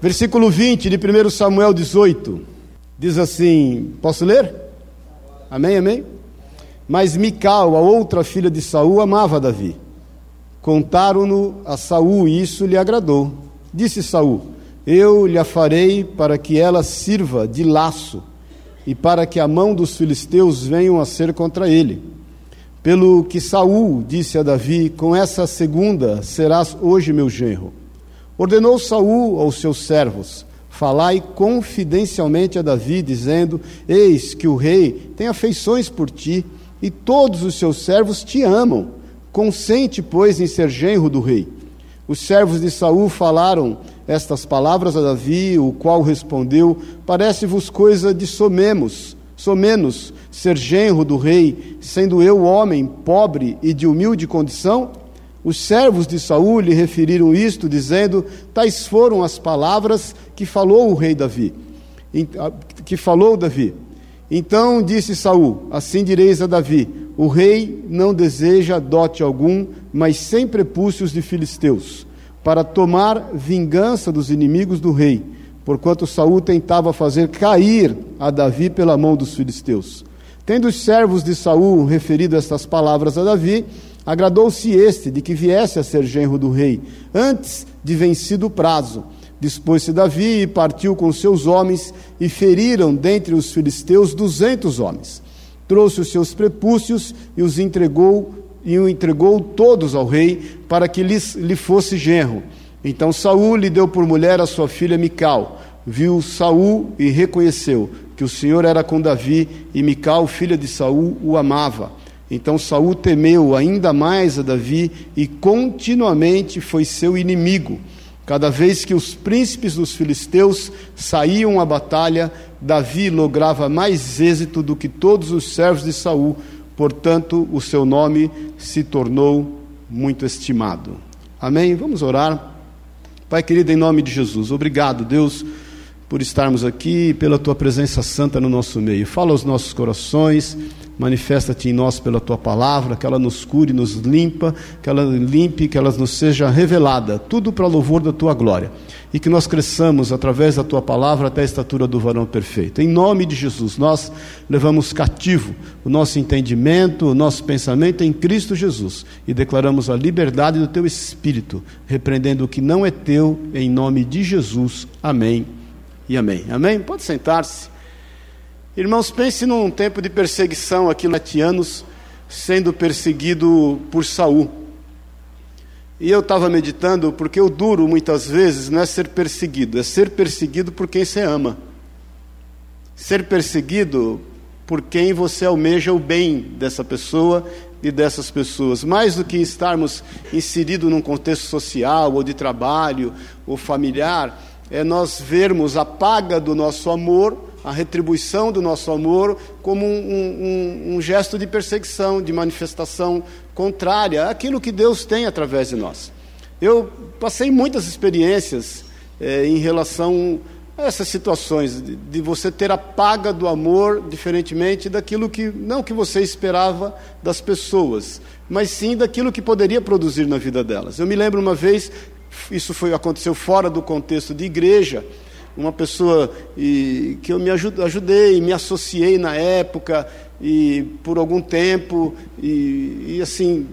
Versículo 20 de 1 Samuel 18. Diz assim: Posso ler? Amém, amém? Mas Mical, a outra filha de Saul, amava Davi. Contaram-no a Saul e isso lhe agradou. Disse Saul: Eu lhe farei para que ela sirva de laço e para que a mão dos filisteus venham a ser contra ele. Pelo que Saul disse a Davi: Com essa segunda serás hoje meu genro. Ordenou Saul aos seus servos: Falai confidencialmente a Davi, dizendo: Eis que o rei tem afeições por ti, e todos os seus servos te amam. Consente, pois, em ser genro do rei. Os servos de Saul falaram estas palavras a Davi, o qual respondeu: Parece-vos coisa de somemos, somenos, ser genro do rei, sendo eu homem pobre e de humilde condição? Os servos de Saul lhe referiram isto, dizendo: Tais foram as palavras que falou o rei Davi. Que falou Davi. Então disse Saul: Assim direis a Davi: O rei não deseja dote algum, mas sem prepúcios de filisteus, para tomar vingança dos inimigos do rei, porquanto Saul tentava fazer cair a Davi pela mão dos filisteus. Tendo os servos de Saul referido estas palavras a Davi, Agradou-se este de que viesse a ser genro do rei, antes de vencido o prazo. Dispôs-se Davi e partiu com seus homens, e feriram dentre os filisteus duzentos homens. Trouxe os seus prepúcios e os entregou, e o entregou todos ao rei, para que lhes, lhe fosse genro. Então Saul lhe deu por mulher a sua filha Mical. Viu Saul e reconheceu que o Senhor era com Davi, e Mical, filha de Saul, o amava. Então Saul temeu ainda mais a Davi e continuamente foi seu inimigo. Cada vez que os príncipes dos filisteus saíam à batalha, Davi lograva mais êxito do que todos os servos de Saul, portanto, o seu nome se tornou muito estimado. Amém? Vamos orar. Pai querido, em nome de Jesus, obrigado, Deus, por estarmos aqui pela tua presença santa no nosso meio. Fala aos nossos corações Manifesta-te em nós pela tua palavra, que ela nos cure, nos limpa, que ela limpe, que ela nos seja revelada, tudo para louvor da tua glória. E que nós cresçamos através da tua palavra até a estatura do varão perfeito. Em nome de Jesus, nós levamos cativo o nosso entendimento, o nosso pensamento em Cristo Jesus e declaramos a liberdade do teu espírito, repreendendo o que não é teu, em nome de Jesus. Amém e amém. Amém? Pode sentar-se. Irmãos, pense num tempo de perseguição aqui latianos sendo perseguido por Saul. E eu estava meditando, porque o duro muitas vezes não é ser perseguido, é ser perseguido por quem você ama. Ser perseguido por quem você almeja o bem dessa pessoa e dessas pessoas. Mais do que estarmos inseridos num contexto social, ou de trabalho, ou familiar, é nós vermos a paga do nosso amor a retribuição do nosso amor como um, um, um, gesto de perseguição, de manifestação contrária àquilo que Deus tem através de nós. Eu passei muitas experiências é, em relação a essas situações, de, de, você ter a paga do amor diferentemente daquilo que, não que você esperava das pessoas, mas sim daquilo que poderia produzir na vida delas. Eu me lembro uma vez, isso foi, aconteceu fora do contexto de igreja, uma pessoa e, que eu me ajudei, me associei na época e por algum tempo e, e assim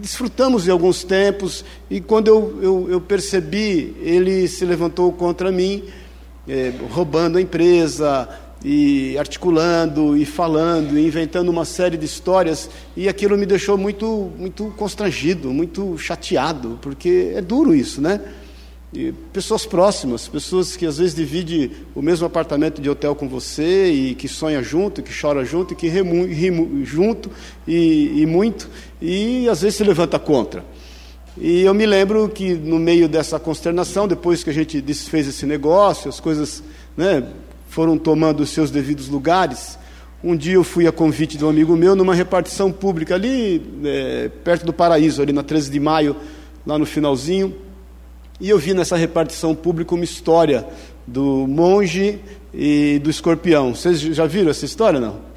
desfrutamos de alguns tempos e quando eu, eu, eu percebi ele se levantou contra mim é, roubando a empresa e articulando e falando e inventando uma série de histórias e aquilo me deixou muito muito constrangido muito chateado porque é duro isso né e pessoas próximas, pessoas que às vezes dividem o mesmo apartamento de hotel com você e que sonha junto, que chora junto, e que ri, junto e, e muito, e às vezes se levanta contra. E eu me lembro que no meio dessa consternação, depois que a gente desfez esse negócio, as coisas né, foram tomando os seus devidos lugares. Um dia eu fui a convite de um amigo meu numa repartição pública ali é, perto do Paraíso, ali na 13 de maio, lá no finalzinho. E eu vi nessa repartição pública uma história do monge e do escorpião. Vocês já viram essa história, não?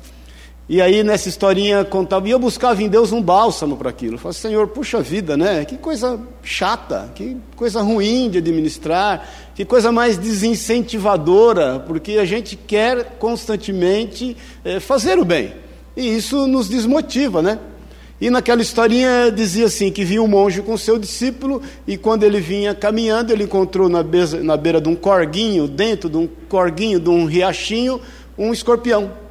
E aí nessa historinha contava, e eu buscava em Deus um bálsamo para aquilo. Eu falei, Senhor, puxa vida, né? Que coisa chata, que coisa ruim de administrar, que coisa mais desincentivadora, porque a gente quer constantemente é, fazer o bem. E isso nos desmotiva, né? E naquela historinha dizia assim: que vinha um monge com seu discípulo, e quando ele vinha caminhando, ele encontrou na na beira de um corguinho, dentro de um corguinho, de um riachinho, um escorpião.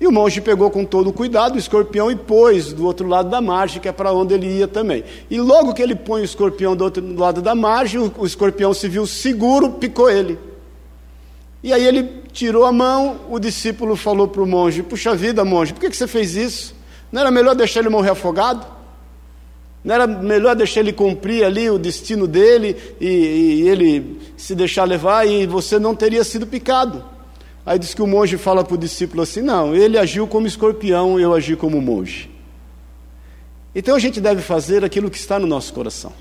E o monge pegou com todo cuidado o escorpião e pôs do outro lado da margem, que é para onde ele ia também. E logo que ele põe o escorpião do outro lado da margem, o escorpião se viu seguro, picou ele. E aí ele tirou a mão, o discípulo falou para o monge: Puxa vida, monge, por que, que você fez isso? Não era melhor deixar ele morrer afogado? Não era melhor deixar ele cumprir ali o destino dele e, e ele se deixar levar e você não teria sido picado? Aí diz que o monge fala para o discípulo assim: não, ele agiu como escorpião, eu agi como monge. Então a gente deve fazer aquilo que está no nosso coração.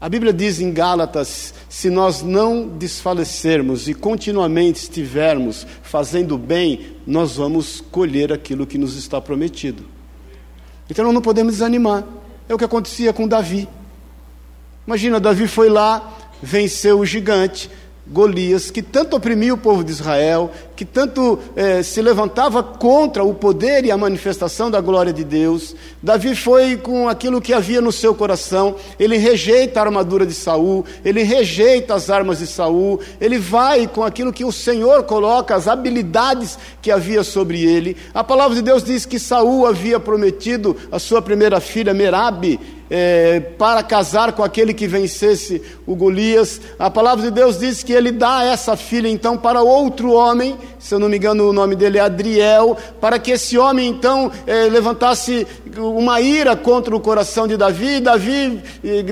A Bíblia diz em Gálatas: se nós não desfalecermos e continuamente estivermos fazendo bem, nós vamos colher aquilo que nos está prometido. Então nós não podemos desanimar. É o que acontecia com Davi. Imagina, Davi foi lá, venceu o gigante, Golias, que tanto oprimia o povo de Israel, que tanto eh, se levantava contra o poder e a manifestação da glória de Deus. Davi foi com aquilo que havia no seu coração, ele rejeita a armadura de Saul, ele rejeita as armas de Saul, ele vai com aquilo que o Senhor coloca, as habilidades que havia sobre ele. A palavra de Deus diz que Saul havia prometido a sua primeira filha Merabe, é, para casar com aquele que vencesse o Golias. A palavra de Deus diz que ele dá essa filha então para outro homem, se eu não me engano o nome dele é Adriel, para que esse homem então é, levantasse uma ira contra o coração de Davi, Davi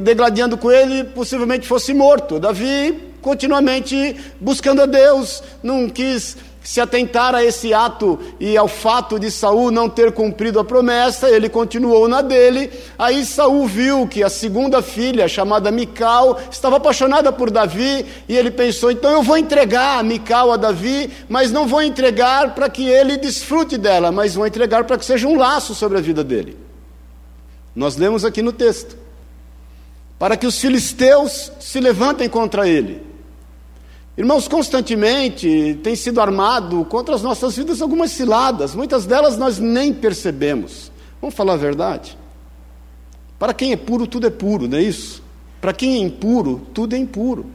degladiando com ele, possivelmente fosse morto. Davi continuamente buscando a Deus, não quis se atentar a esse ato e ao fato de Saul não ter cumprido a promessa, ele continuou na dele. Aí Saul viu que a segunda filha, chamada Mical, estava apaixonada por Davi, e ele pensou: então eu vou entregar a Mical a Davi, mas não vou entregar para que ele desfrute dela, mas vou entregar para que seja um laço sobre a vida dele. Nós lemos aqui no texto. Para que os filisteus se levantem contra ele. Irmãos, constantemente tem sido armado contra as nossas vidas algumas ciladas, muitas delas nós nem percebemos. Vamos falar a verdade? Para quem é puro, tudo é puro, não é isso? Para quem é impuro, tudo é impuro.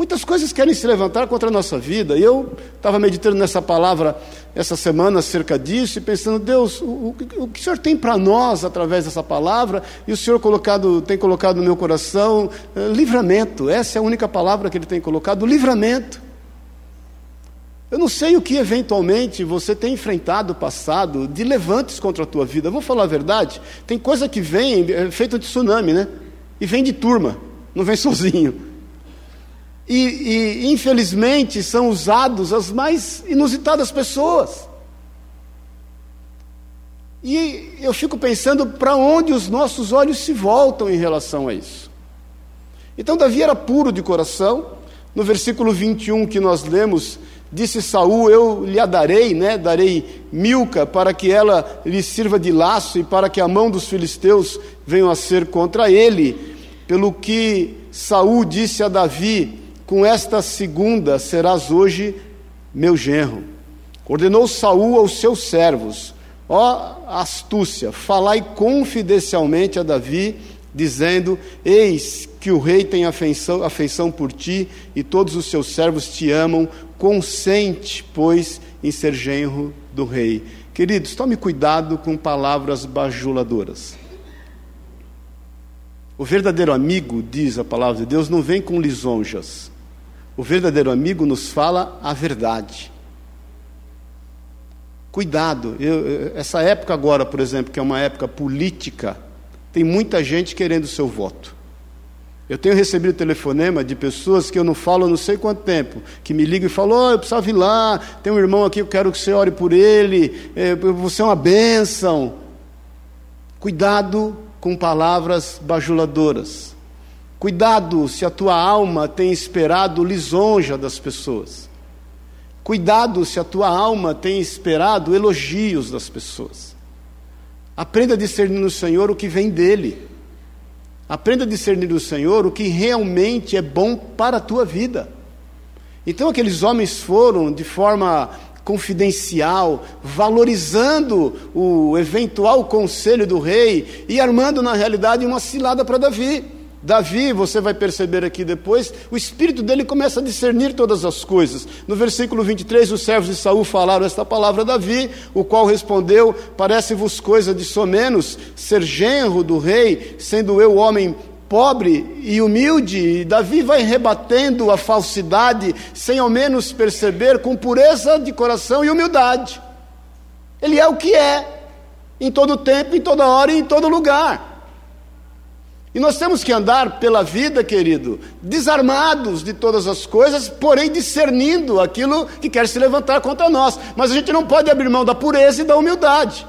Muitas coisas querem se levantar contra a nossa vida. E eu estava meditando nessa palavra essa semana acerca disso e pensando, Deus, o, o que o Senhor tem para nós através dessa palavra? E o Senhor colocado, tem colocado no meu coração eh, livramento. Essa é a única palavra que Ele tem colocado, livramento. Eu não sei o que eventualmente você tem enfrentado passado de levantes contra a tua vida. vou falar a verdade. Tem coisa que vem, é feita de tsunami, né? E vem de turma, não vem sozinho e, e infelizmente são usados as mais inusitadas pessoas. E eu fico pensando para onde os nossos olhos se voltam em relação a isso. Então Davi era puro de coração. No versículo 21 que nós lemos, disse Saul: Eu lhe darei, né? Darei Milca para que ela lhe sirva de laço e para que a mão dos filisteus venham a ser contra ele. Pelo que Saul disse a Davi: com esta segunda serás hoje meu genro. Ordenou Saul aos seus servos: Ó astúcia, falai confidencialmente a Davi, dizendo: Eis que o rei tem afeição, afeição por ti e todos os seus servos te amam. Consente, pois, em ser genro do rei. Queridos, tome cuidado com palavras bajuladoras. O verdadeiro amigo, diz a palavra de Deus, não vem com lisonjas. O verdadeiro amigo nos fala a verdade. Cuidado, eu, essa época agora, por exemplo, que é uma época política, tem muita gente querendo o seu voto. Eu tenho recebido telefonema de pessoas que eu não falo há não sei quanto tempo, que me ligam e falam: oh, eu precisava ir lá, tem um irmão aqui, eu quero que você ore por ele, é, você é uma bênção. Cuidado com palavras bajuladoras. Cuidado se a tua alma tem esperado lisonja das pessoas. Cuidado se a tua alma tem esperado elogios das pessoas. Aprenda a discernir no Senhor o que vem dele. Aprenda a discernir no Senhor o que realmente é bom para a tua vida. Então aqueles homens foram de forma confidencial, valorizando o eventual conselho do rei e armando na realidade uma cilada para Davi. Davi, você vai perceber aqui depois, o espírito dele começa a discernir todas as coisas. No versículo 23, os servos de Saul falaram esta palavra a Davi, o qual respondeu: Parece-vos coisa de somenos ser genro do rei, sendo eu homem pobre e humilde, e Davi vai rebatendo a falsidade, sem ao menos perceber, com pureza de coração e humildade. Ele é o que é, em todo tempo, em toda hora e em todo lugar. E nós temos que andar pela vida, querido, desarmados de todas as coisas, porém discernindo aquilo que quer se levantar contra nós. Mas a gente não pode abrir mão da pureza e da humildade.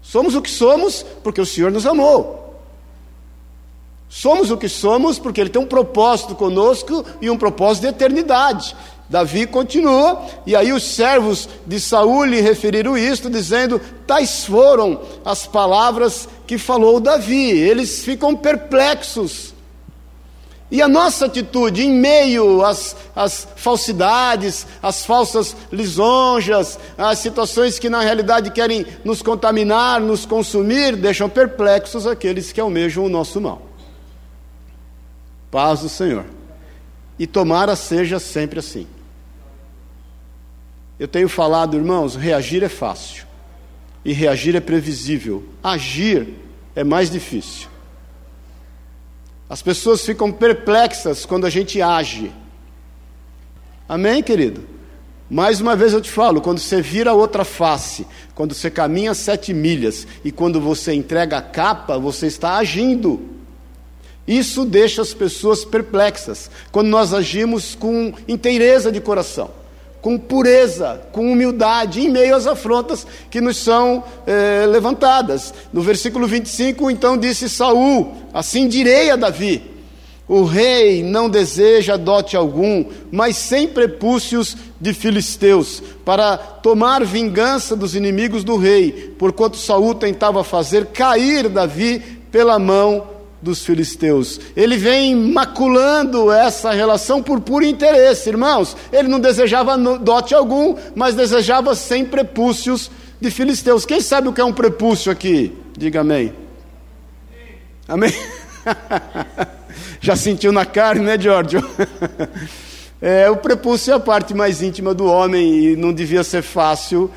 Somos o que somos porque o Senhor nos amou. Somos o que somos porque Ele tem um propósito conosco e um propósito de eternidade. Davi continua, e aí os servos de Saul lhe referiram isto, dizendo: Tais foram as palavras que falou Davi. Eles ficam perplexos. E a nossa atitude em meio às, às falsidades, às falsas lisonjas, às situações que na realidade querem nos contaminar, nos consumir, deixam perplexos aqueles que almejam o nosso mal paz do Senhor. E tomara seja sempre assim. Eu tenho falado, irmãos, reagir é fácil. E reagir é previsível. Agir é mais difícil. As pessoas ficam perplexas quando a gente age. Amém, querido? Mais uma vez eu te falo: quando você vira outra face, quando você caminha sete milhas e quando você entrega a capa, você está agindo. Isso deixa as pessoas perplexas quando nós agimos com inteireza de coração, com pureza, com humildade, em meio às afrontas que nos são eh, levantadas. No versículo 25, então disse Saul: Assim direi a Davi: O rei não deseja dote algum, mas sem prepúcios de filisteus, para tomar vingança dos inimigos do rei, porquanto Saul tentava fazer cair Davi pela mão dos filisteus. Ele vem maculando essa relação por puro interesse, irmãos. Ele não desejava dote algum, mas desejava sem prepúcios de filisteus. Quem sabe o que é um prepúcio aqui? Diga amém. Amém? Já sentiu na carne, né, Giorgio? É, o prepúcio é a parte mais íntima do homem e não devia ser fácil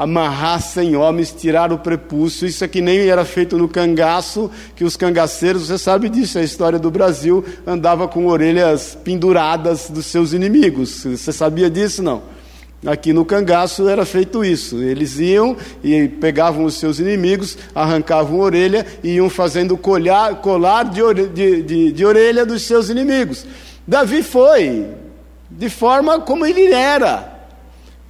amarrar cem homens, tirar o prepúcio. Isso que nem era feito no cangaço, que os cangaceiros, você sabe disso, a história do Brasil andava com orelhas penduradas dos seus inimigos. Você sabia disso, não? Aqui no cangaço era feito isso. Eles iam e pegavam os seus inimigos, arrancavam a orelha e iam fazendo colar, colar de, de, de, de orelha dos seus inimigos. Davi foi de forma como ele era.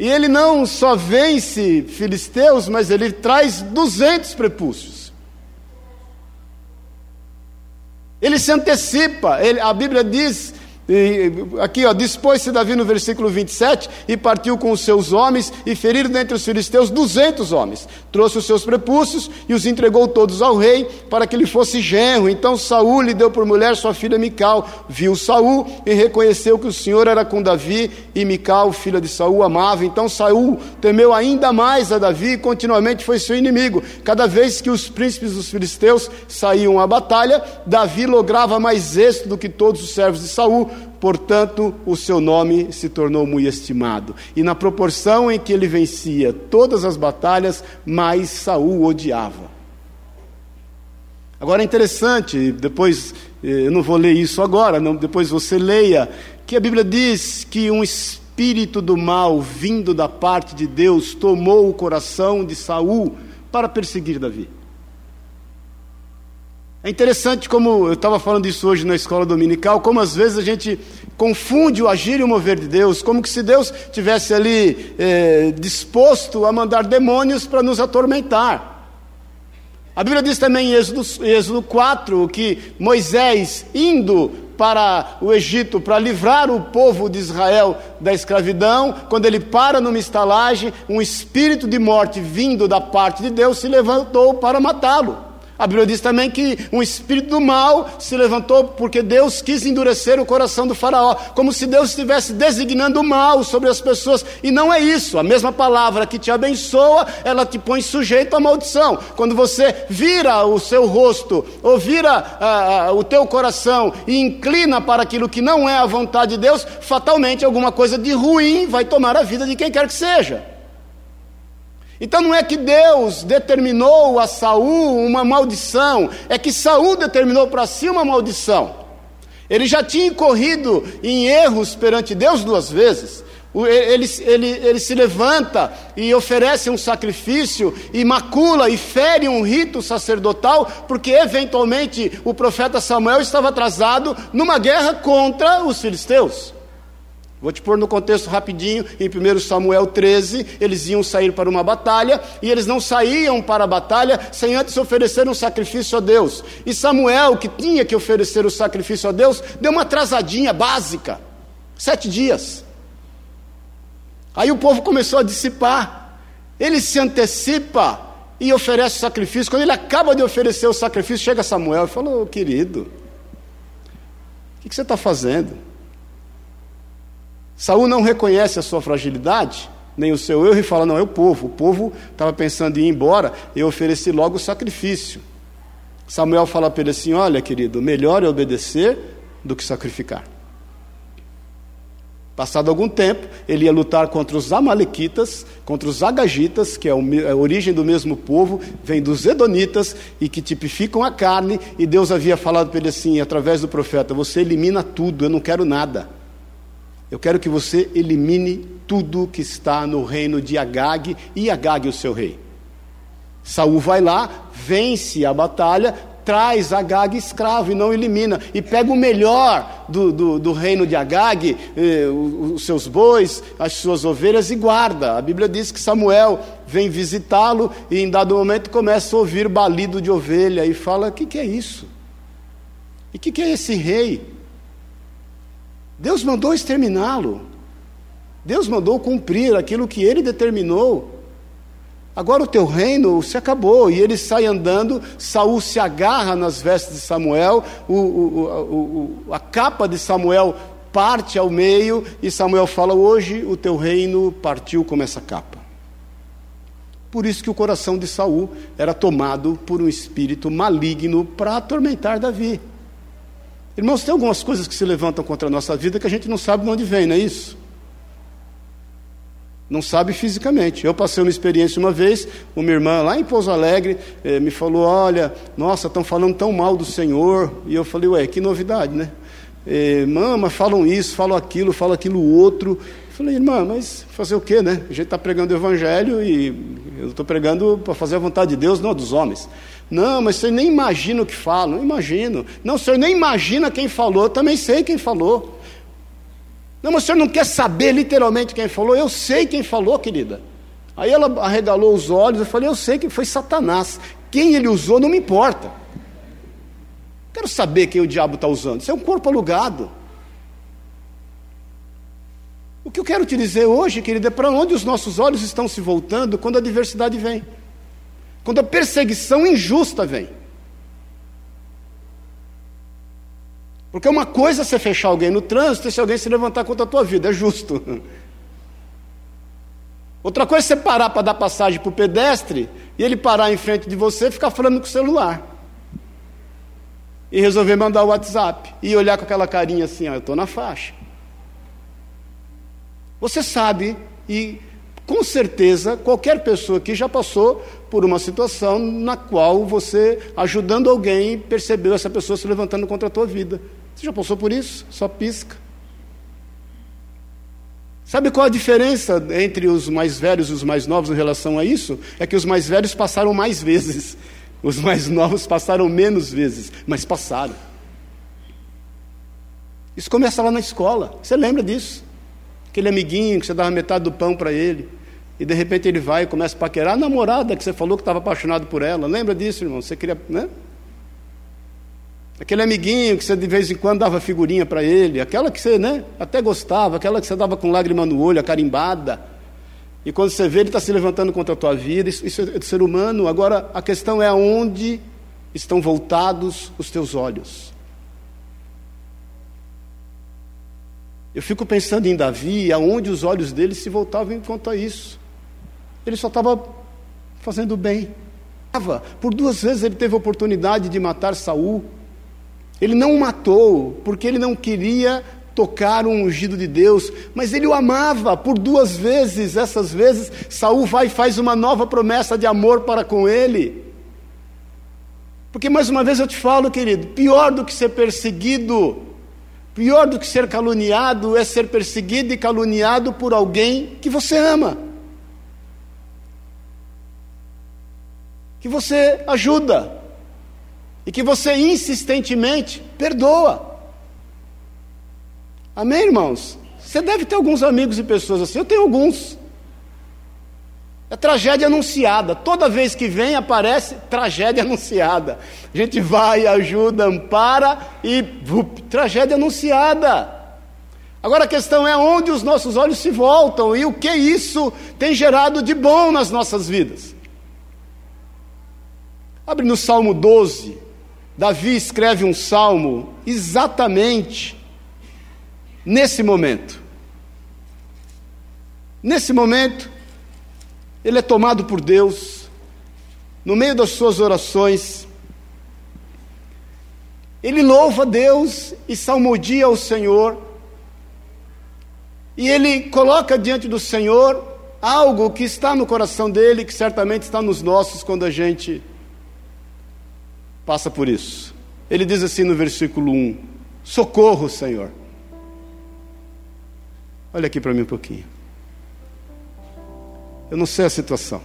E ele não só vence filisteus, mas ele traz 200 prepúcios. Ele se antecipa, ele, a Bíblia diz e, aqui, ó, dispôs-se Davi no versículo 27 e partiu com os seus homens e feriram dentre os filisteus duzentos homens. Trouxe os seus prepúcios e os entregou todos ao rei para que ele fosse genro. Então Saul lhe deu por mulher sua filha Mical. Viu Saul e reconheceu que o Senhor era com Davi e Mical, filha de Saul, amava. Então Saul temeu ainda mais a Davi e continuamente foi seu inimigo. Cada vez que os príncipes dos filisteus saíam à batalha, Davi lograva mais êxito do que todos os servos de Saul portanto, o seu nome se tornou muito estimado. E na proporção em que ele vencia todas as batalhas, mais Saul odiava. Agora é interessante, depois, eh, eu não vou ler isso agora, não, depois você leia, que a Bíblia diz que um espírito do mal vindo da parte de Deus tomou o coração de Saul para perseguir Davi. É interessante como eu estava falando isso hoje na escola dominical, como às vezes a gente confunde o agir e o mover de Deus, como que se Deus tivesse ali é, disposto a mandar demônios para nos atormentar. A Bíblia diz também em Êxodo, Êxodo 4 que Moisés, indo para o Egito para livrar o povo de Israel da escravidão, quando ele para numa estalagem, um espírito de morte vindo da parte de Deus se levantou para matá-lo. A Bíblia diz também que um espírito do mal se levantou porque Deus quis endurecer o coração do Faraó, como se Deus estivesse designando o mal sobre as pessoas. E não é isso. A mesma palavra que te abençoa, ela te põe sujeito à maldição. Quando você vira o seu rosto, ou vira ah, ah, o teu coração e inclina para aquilo que não é a vontade de Deus, fatalmente alguma coisa de ruim vai tomar a vida de quem quer que seja. Então não é que Deus determinou a Saul uma maldição, é que Saul determinou para si uma maldição. Ele já tinha incorrido em erros perante Deus duas vezes. Ele, ele, ele se levanta e oferece um sacrifício e macula e fere um rito sacerdotal, porque eventualmente o profeta Samuel estava atrasado numa guerra contra os filisteus. Vou te pôr no contexto rapidinho, em 1 Samuel 13, eles iam sair para uma batalha, e eles não saíam para a batalha sem antes oferecer um sacrifício a Deus. E Samuel, que tinha que oferecer o sacrifício a Deus, deu uma atrasadinha básica, sete dias. Aí o povo começou a dissipar, ele se antecipa e oferece o sacrifício. Quando ele acaba de oferecer o sacrifício, chega Samuel e fala: oh, querido, o que, que você está fazendo? Saul não reconhece a sua fragilidade, nem o seu erro, e fala: não, é o povo. O povo estava pensando em ir embora, eu ofereci logo o sacrifício. Samuel fala para ele assim: olha, querido, melhor é obedecer do que sacrificar. Passado algum tempo, ele ia lutar contra os Amalequitas, contra os Agagitas, que é a origem do mesmo povo, vem dos Edonitas e que tipificam a carne. E Deus havia falado para ele assim, através do profeta: Você elimina tudo, eu não quero nada. Eu quero que você elimine tudo que está no reino de Agag e Agag o seu rei. Saul vai lá, vence a batalha, traz Agag escravo e não elimina, e pega o melhor do, do, do reino de Agag, eh, os seus bois, as suas ovelhas e guarda. A Bíblia diz que Samuel vem visitá-lo e em dado momento começa a ouvir balido de ovelha e fala: O que, que é isso? E o que, que é esse rei? Deus mandou exterminá-lo. Deus mandou cumprir aquilo que ele determinou. Agora o teu reino se acabou. E ele sai andando, Saul se agarra nas vestes de Samuel, o, o, o, a capa de Samuel parte ao meio, e Samuel fala: Hoje o teu reino partiu como essa capa. Por isso que o coração de Saul era tomado por um espírito maligno para atormentar Davi. Irmãos, tem algumas coisas que se levantam contra a nossa vida que a gente não sabe de onde vem, não é isso? Não sabe fisicamente. Eu passei uma experiência uma vez, uma irmã lá em Pouso Alegre eh, me falou: Olha, nossa, estão falando tão mal do Senhor. E eu falei: Ué, que novidade, né? Eh, mama, falam isso, falam aquilo, falam aquilo outro. Eu falei, irmã, mas fazer o quê, né? A gente está pregando o Evangelho e eu estou pregando para fazer a vontade de Deus, não dos homens. Não, mas você nem imagina o que fala. Não imagino. Não, o senhor nem imagina quem falou. Eu também sei quem falou. Não, mas o senhor não quer saber literalmente quem falou? Eu sei quem falou, querida. Aí ela arregalou os olhos. Eu falei, eu sei que foi Satanás. Quem ele usou não me importa. Quero saber quem o diabo está usando. Isso é um corpo alugado. O que eu quero te dizer hoje, querida, é para onde os nossos olhos estão se voltando quando a diversidade vem. Quando a perseguição injusta vem. Porque uma coisa é você fechar alguém no trânsito e se alguém se levantar contra a tua vida, é justo. Outra coisa é você parar para dar passagem para o pedestre e ele parar em frente de você e ficar falando com o celular. E resolver mandar o WhatsApp e olhar com aquela carinha assim, ó, eu estou na faixa. Você sabe e com certeza, qualquer pessoa que já passou por uma situação na qual você, ajudando alguém, percebeu essa pessoa se levantando contra a tua vida. Você já passou por isso? Só pisca. Sabe qual a diferença entre os mais velhos e os mais novos em relação a isso? É que os mais velhos passaram mais vezes, os mais novos passaram menos vezes, mas passaram. Isso começa lá na escola. Você lembra disso? Aquele amiguinho que você dava metade do pão para ele e de repente ele vai e começa a paquerar a namorada que você falou que estava apaixonado por ela. Lembra disso, irmão? Você queria, né? Aquele amiguinho que você de vez em quando dava figurinha para ele, aquela que você né, até gostava, aquela que você dava com lágrima no olho, a carimbada. E quando você vê ele está se levantando contra a tua vida, isso, isso é do ser humano. Agora a questão é aonde estão voltados os teus olhos. Eu fico pensando em Davi, aonde os olhos dele se voltavam quanto a isso. Ele só estava fazendo bem. Por duas vezes ele teve a oportunidade de matar Saul. Ele não o matou porque ele não queria tocar o ungido de Deus, mas ele o amava por duas vezes. Essas vezes Saul vai e faz uma nova promessa de amor para com ele. Porque mais uma vez eu te falo, querido, pior do que ser perseguido, pior do que ser caluniado é ser perseguido e caluniado por alguém que você ama. Que você ajuda, e que você insistentemente perdoa. Amém, irmãos? Você deve ter alguns amigos e pessoas assim, eu tenho alguns. É tragédia anunciada. Toda vez que vem, aparece tragédia anunciada. A gente vai, ajuda, ampara e tragédia anunciada. Agora a questão é onde os nossos olhos se voltam e o que isso tem gerado de bom nas nossas vidas. Abre no Salmo 12, Davi escreve um salmo exatamente nesse momento. Nesse momento, ele é tomado por Deus, no meio das suas orações, ele louva Deus e salmodia ao Senhor, e ele coloca diante do Senhor algo que está no coração dele, que certamente está nos nossos quando a gente passa por isso. Ele diz assim no versículo 1: Socorro, Senhor. Olha aqui para mim um pouquinho. Eu não sei a situação.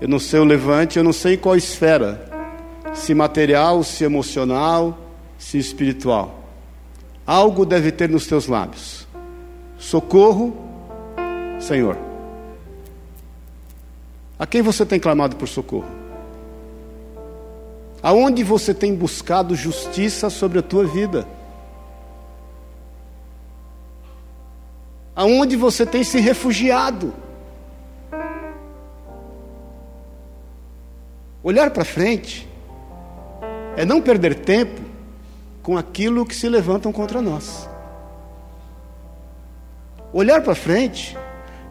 Eu não sei o levante, eu não sei em qual esfera. Se material, se emocional, se espiritual. Algo deve ter nos teus lábios. Socorro, Senhor. A quem você tem clamado por socorro? Aonde você tem buscado justiça sobre a tua vida? Aonde você tem se refugiado? Olhar para frente é não perder tempo com aquilo que se levantam contra nós. Olhar para frente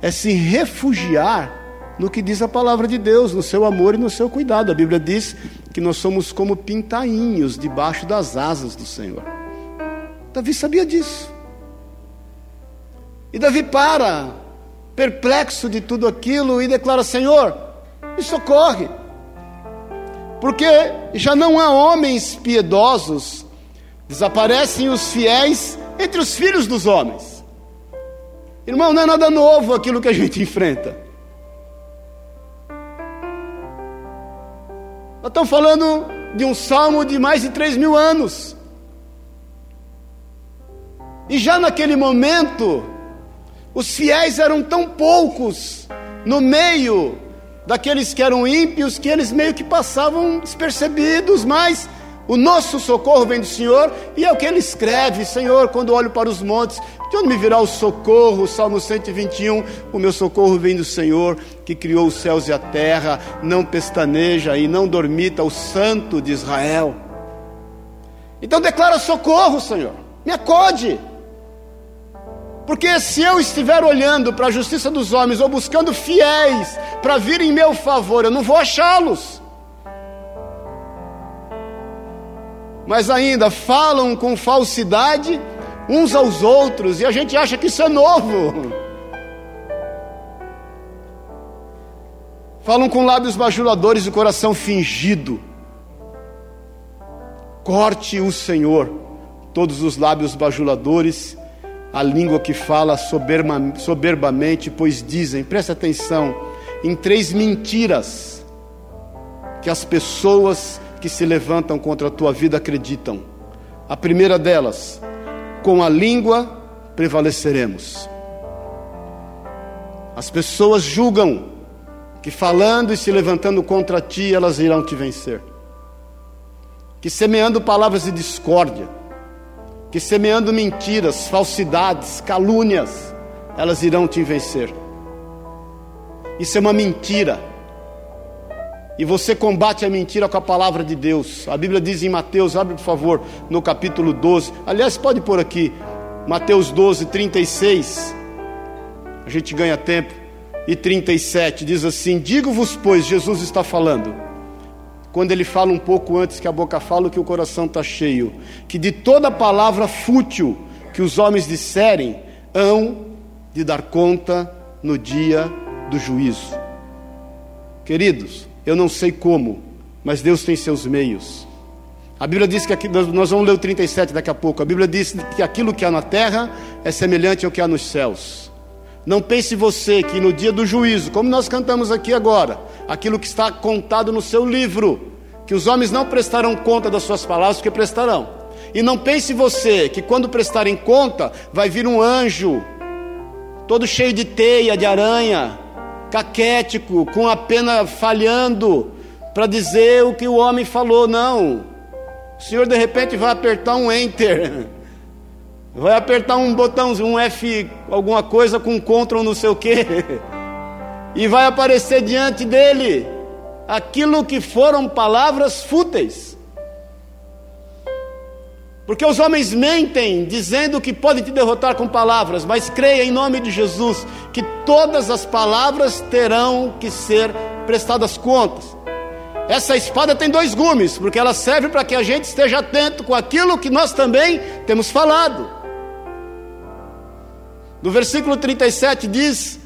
é se refugiar no que diz a palavra de Deus, no seu amor e no seu cuidado. A Bíblia diz que nós somos como pintainhos debaixo das asas do Senhor. Davi sabia disso. E Davi para, perplexo de tudo aquilo, e declara: Senhor, me socorre. Porque já não há homens piedosos, desaparecem os fiéis entre os filhos dos homens. Irmão, não é nada novo aquilo que a gente enfrenta. Nós estamos falando de um salmo de mais de três mil anos. E já naquele momento, os fiéis eram tão poucos no meio daqueles que eram ímpios que eles meio que passavam despercebidos, mas o nosso socorro vem do Senhor, e é o que ele escreve: Senhor, quando olho para os montes, de onde me virá o socorro? Salmo 121: O meu socorro vem do Senhor, que criou os céus e a terra, não pestaneja e não dormita o Santo de Israel. Então declara socorro, Senhor, me acode. Porque se eu estiver olhando para a justiça dos homens ou buscando fiéis para vir em meu favor, eu não vou achá-los. mas ainda falam com falsidade uns aos outros e a gente acha que isso é novo. Falam com lábios bajuladores e coração fingido. Corte o Senhor todos os lábios bajuladores, a língua que fala soberba, soberbamente, pois dizem, presta atenção, em três mentiras que as pessoas que se levantam contra a tua vida acreditam. A primeira delas, com a língua prevaleceremos. As pessoas julgam que falando e se levantando contra ti, elas irão te vencer. que semeando palavras de discórdia, que semeando mentiras, falsidades, calúnias, elas irão te vencer. Isso é uma mentira. E você combate a mentira com a palavra de Deus. A Bíblia diz em Mateus, abre por favor, no capítulo 12. Aliás, pode pôr aqui, Mateus 12, 36. A gente ganha tempo. E 37 diz assim: Digo-vos, pois, Jesus está falando quando ele fala um pouco antes que a boca fala, que o coração está cheio, que de toda palavra fútil que os homens disserem, hão de dar conta no dia do juízo. Queridos, eu não sei como, mas Deus tem seus meios. A Bíblia diz que aqui, nós vamos ler o 37 daqui a pouco. A Bíblia diz que aquilo que há na terra é semelhante ao que há nos céus. Não pense você que no dia do juízo, como nós cantamos aqui agora, aquilo que está contado no seu livro, que os homens não prestarão conta das suas palavras, porque prestarão. E não pense você que quando prestarem conta, vai vir um anjo, todo cheio de teia, de aranha, caquético, com a pena falhando, para dizer o que o homem falou. Não. O Senhor de repente vai apertar um enter, vai apertar um botãozinho, um F, alguma coisa com Ctrl não sei o que, e vai aparecer diante dele aquilo que foram palavras fúteis. Porque os homens mentem dizendo que podem te derrotar com palavras, mas creia em nome de Jesus que todas as palavras terão que ser prestadas contas. Essa espada tem dois gumes, porque ela serve para que a gente esteja atento com aquilo que nós também temos falado. No versículo 37 diz.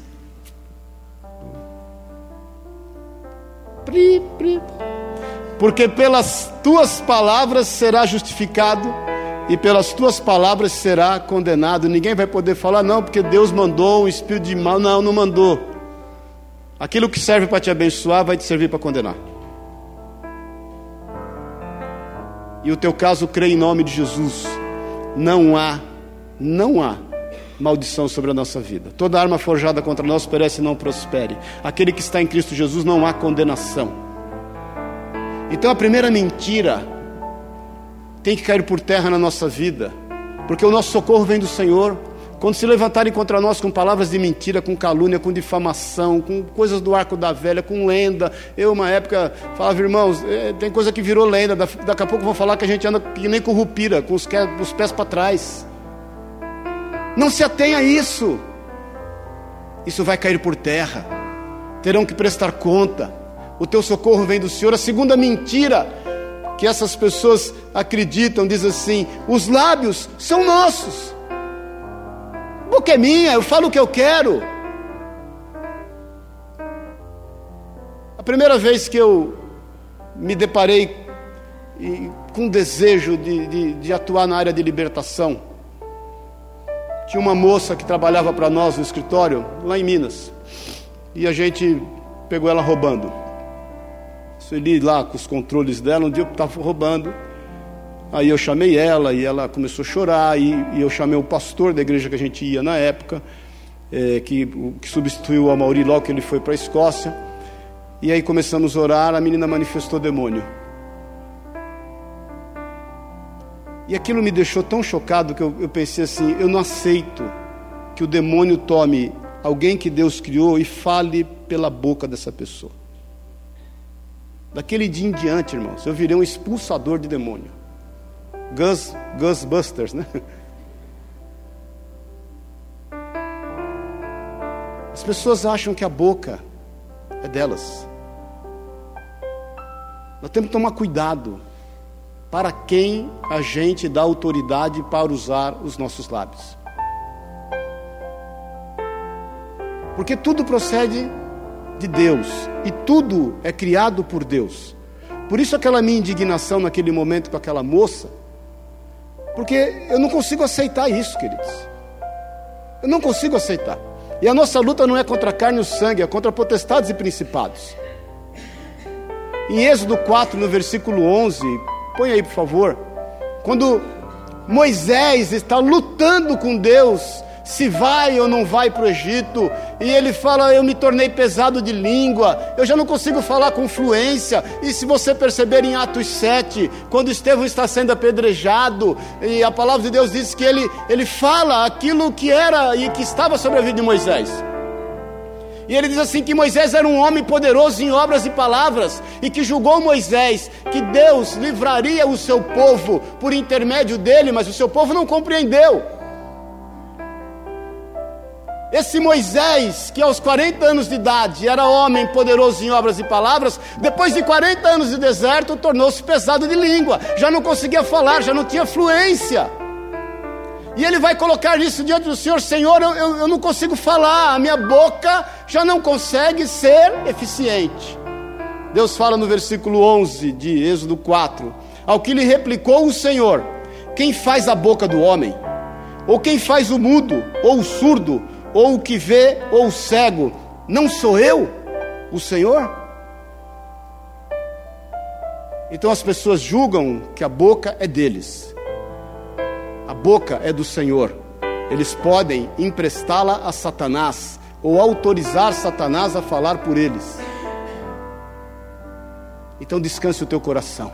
Porque pelas tuas palavras será justificado e pelas tuas palavras será condenado. Ninguém vai poder falar, não, porque Deus mandou um espírito de mal. Não, não mandou. Aquilo que serve para te abençoar vai te servir para condenar. E o teu caso crê em nome de Jesus. Não há, não há maldição sobre a nossa vida. Toda arma forjada contra nós perece e não prospere. Aquele que está em Cristo Jesus não há condenação. Então a primeira mentira tem que cair por terra na nossa vida, porque o nosso socorro vem do Senhor. Quando se levantarem contra nós com palavras de mentira, com calúnia, com difamação, com coisas do arco da velha, com lenda. Eu, uma época, falava, irmãos, é, tem coisa que virou lenda. Daqui a pouco vão falar que a gente anda que nem com rupira, com os, os pés para trás. Não se atenha a isso. Isso vai cair por terra. Terão que prestar conta. O teu socorro vem do Senhor. A segunda mentira que essas pessoas acreditam diz assim: os lábios são nossos. A boca é minha, eu falo o que eu quero. A primeira vez que eu me deparei com desejo de, de, de atuar na área de libertação, tinha uma moça que trabalhava para nós no escritório, lá em Minas. E a gente pegou ela roubando. Sueli lá com os controles dela, um dia eu estava roubando. Aí eu chamei ela e ela começou a chorar. E, e eu chamei o pastor da igreja que a gente ia na época, é, que, que substituiu o Amauri logo que ele foi para a Escócia. E aí começamos a orar, a menina manifestou demônio. E aquilo me deixou tão chocado que eu, eu pensei assim: eu não aceito que o demônio tome alguém que Deus criou e fale pela boca dessa pessoa. Daquele dia em diante, irmãos, eu virei um expulsador de demônio. Gus, Ghostbusters, né? As pessoas acham que a boca é delas. Nós temos que tomar cuidado para quem a gente dá autoridade para usar os nossos lábios. Porque tudo procede de Deus e tudo é criado por Deus. Por isso aquela minha indignação naquele momento com aquela moça, porque eu não consigo aceitar isso, queridos. Eu não consigo aceitar. E a nossa luta não é contra a carne e o sangue, é contra potestades e principados. Em Êxodo 4, no versículo 11, Põe aí, por favor. Quando Moisés está lutando com Deus, se vai ou não vai para o Egito, E ele fala: Eu me tornei pesado de língua, eu já não consigo falar com fluência. E se você perceber em Atos 7, quando Estevão está sendo apedrejado, e a palavra de Deus diz que ele, ele fala aquilo que era e que estava sobre a vida de Moisés. E ele diz assim: que Moisés era um homem poderoso em obras e palavras, e que julgou Moisés que Deus livraria o seu povo por intermédio dele, mas o seu povo não compreendeu. Esse Moisés, que aos 40 anos de idade era homem poderoso em obras e palavras, depois de 40 anos de deserto, tornou-se pesado de língua, já não conseguia falar, já não tinha fluência. E ele vai colocar isso diante do Senhor: Senhor, eu, eu, eu não consigo falar, a minha boca já não consegue ser eficiente. Deus fala no versículo 11 de Êxodo 4: Ao que lhe replicou o Senhor: Quem faz a boca do homem? Ou quem faz o mudo, ou o surdo, ou o que vê, ou o cego? Não sou eu, o Senhor? Então as pessoas julgam que a boca é deles a boca é do Senhor. Eles podem emprestá-la a Satanás ou autorizar Satanás a falar por eles. Então descanse o teu coração.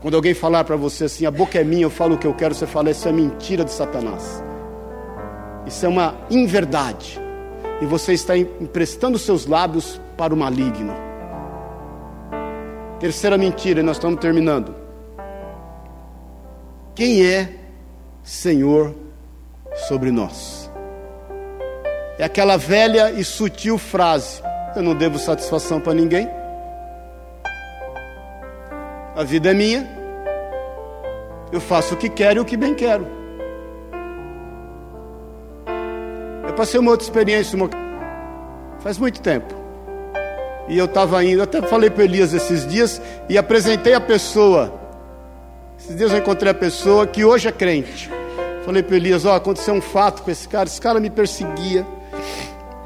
Quando alguém falar para você assim, a boca é minha, eu falo o que eu quero, você fala, isso é mentira de Satanás. Isso é uma inverdade. E você está emprestando seus lábios para o maligno. Terceira mentira, e nós estamos terminando. Quem é Senhor sobre nós? É aquela velha e sutil frase: Eu não devo satisfação para ninguém. A vida é minha. Eu faço o que quero e o que bem quero. Passei uma outra experiência uma... faz muito tempo. E eu estava indo, até falei para Elias esses dias e apresentei a pessoa esses dias eu encontrei a pessoa que hoje é crente. Falei para Elias: Ó, oh, aconteceu um fato com esse cara. Esse cara me perseguia,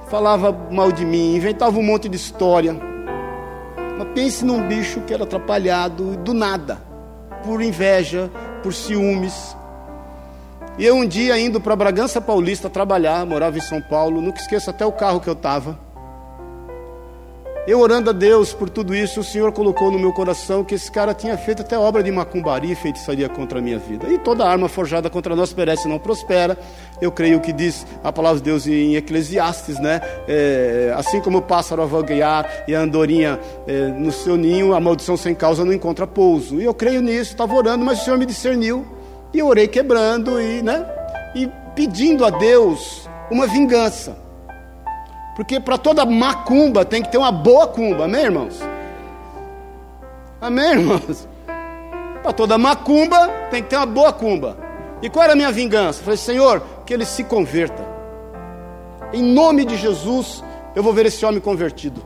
falava mal de mim, inventava um monte de história. Mas pense num bicho que era atrapalhado do nada, por inveja, por ciúmes. E eu um dia indo para Bragança Paulista trabalhar, morava em São Paulo, nunca esqueço até o carro que eu estava. Eu orando a Deus por tudo isso, o Senhor colocou no meu coração que esse cara tinha feito até obra de macumbaria e feitiçaria contra a minha vida. E toda arma forjada contra nós perece não prospera. Eu creio que diz a palavra de Deus em Eclesiastes, né? É, assim como o pássaro a vaguear e a andorinha é, no seu ninho, a maldição sem causa não encontra pouso. E eu creio nisso, estava orando, mas o Senhor me discerniu. E orei quebrando e, né? E pedindo a Deus uma vingança. Porque para toda macumba tem que ter uma boa cumba, amém, irmãos? Amém, irmãos? Para toda macumba tem que ter uma boa cumba. E qual era a minha vingança? Falei, Senhor, que ele se converta. Em nome de Jesus, eu vou ver esse homem convertido.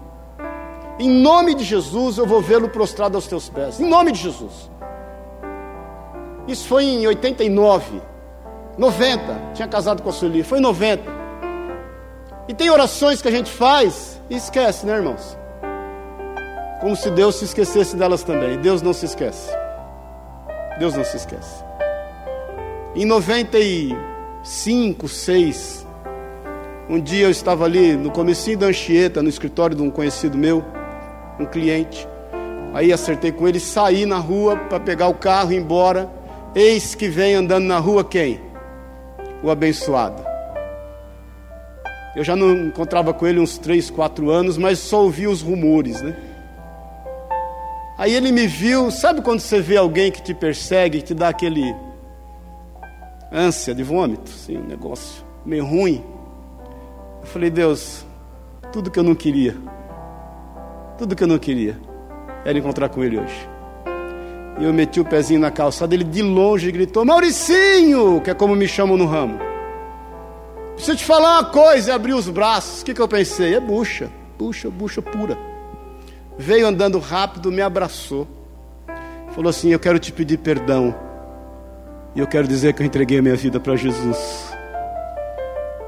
Em nome de Jesus, eu vou vê-lo prostrado aos teus pés. Em nome de Jesus. Isso foi em 89, 90. Tinha casado com a Sueli. Foi em 90. E tem orações que a gente faz e esquece, né, irmãos? Como se Deus se esquecesse delas também. Deus não se esquece. Deus não se esquece. Em 95, 6, um dia eu estava ali no comecinho da Anchieta, no escritório de um conhecido meu, um cliente. Aí acertei com ele, saí na rua para pegar o carro e ir embora. Eis que vem andando na rua quem? O abençoado. Eu já não encontrava com ele uns três, quatro anos, mas só ouvia os rumores, né? Aí ele me viu, sabe quando você vê alguém que te persegue, que te dá aquele ânsia de vômito, assim, um negócio meio ruim. Eu falei, Deus, tudo que eu não queria, tudo que eu não queria, era encontrar com ele hoje. E eu meti o pezinho na calçada, ele de longe gritou, Mauricinho, que é como me chamam no ramo. Preciso te falar uma coisa e abrir os braços. O que, que eu pensei? É bucha, bucha, bucha pura. Veio andando rápido, me abraçou. Falou assim: Eu quero te pedir perdão. E eu quero dizer que eu entreguei a minha vida para Jesus.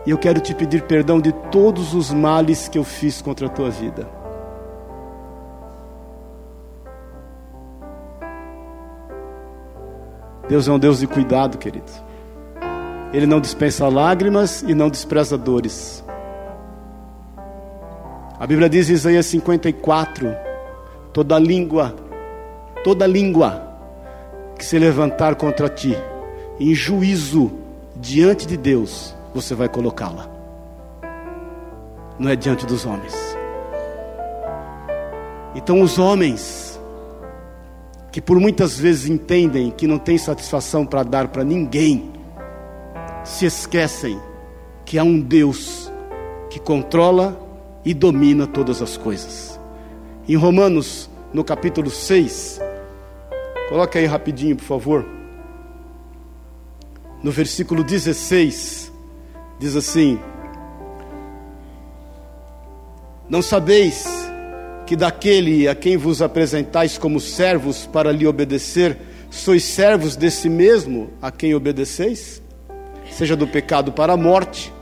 E eu quero te pedir perdão de todos os males que eu fiz contra a tua vida. Deus é um Deus de cuidado, querido. Ele não dispensa lágrimas e não despreza dores. A Bíblia diz em Isaías 54: toda língua, toda língua que se levantar contra ti, em juízo diante de Deus, você vai colocá-la. Não é diante dos homens. Então, os homens, que por muitas vezes entendem que não tem satisfação para dar para ninguém, se esquecem que há um Deus que controla e domina todas as coisas. Em Romanos, no capítulo 6, coloca aí rapidinho, por favor. No versículo 16, diz assim: Não sabeis que daquele a quem vos apresentais como servos para lhe obedecer, sois servos desse mesmo a quem obedeceis? Seja do pecado para a morte,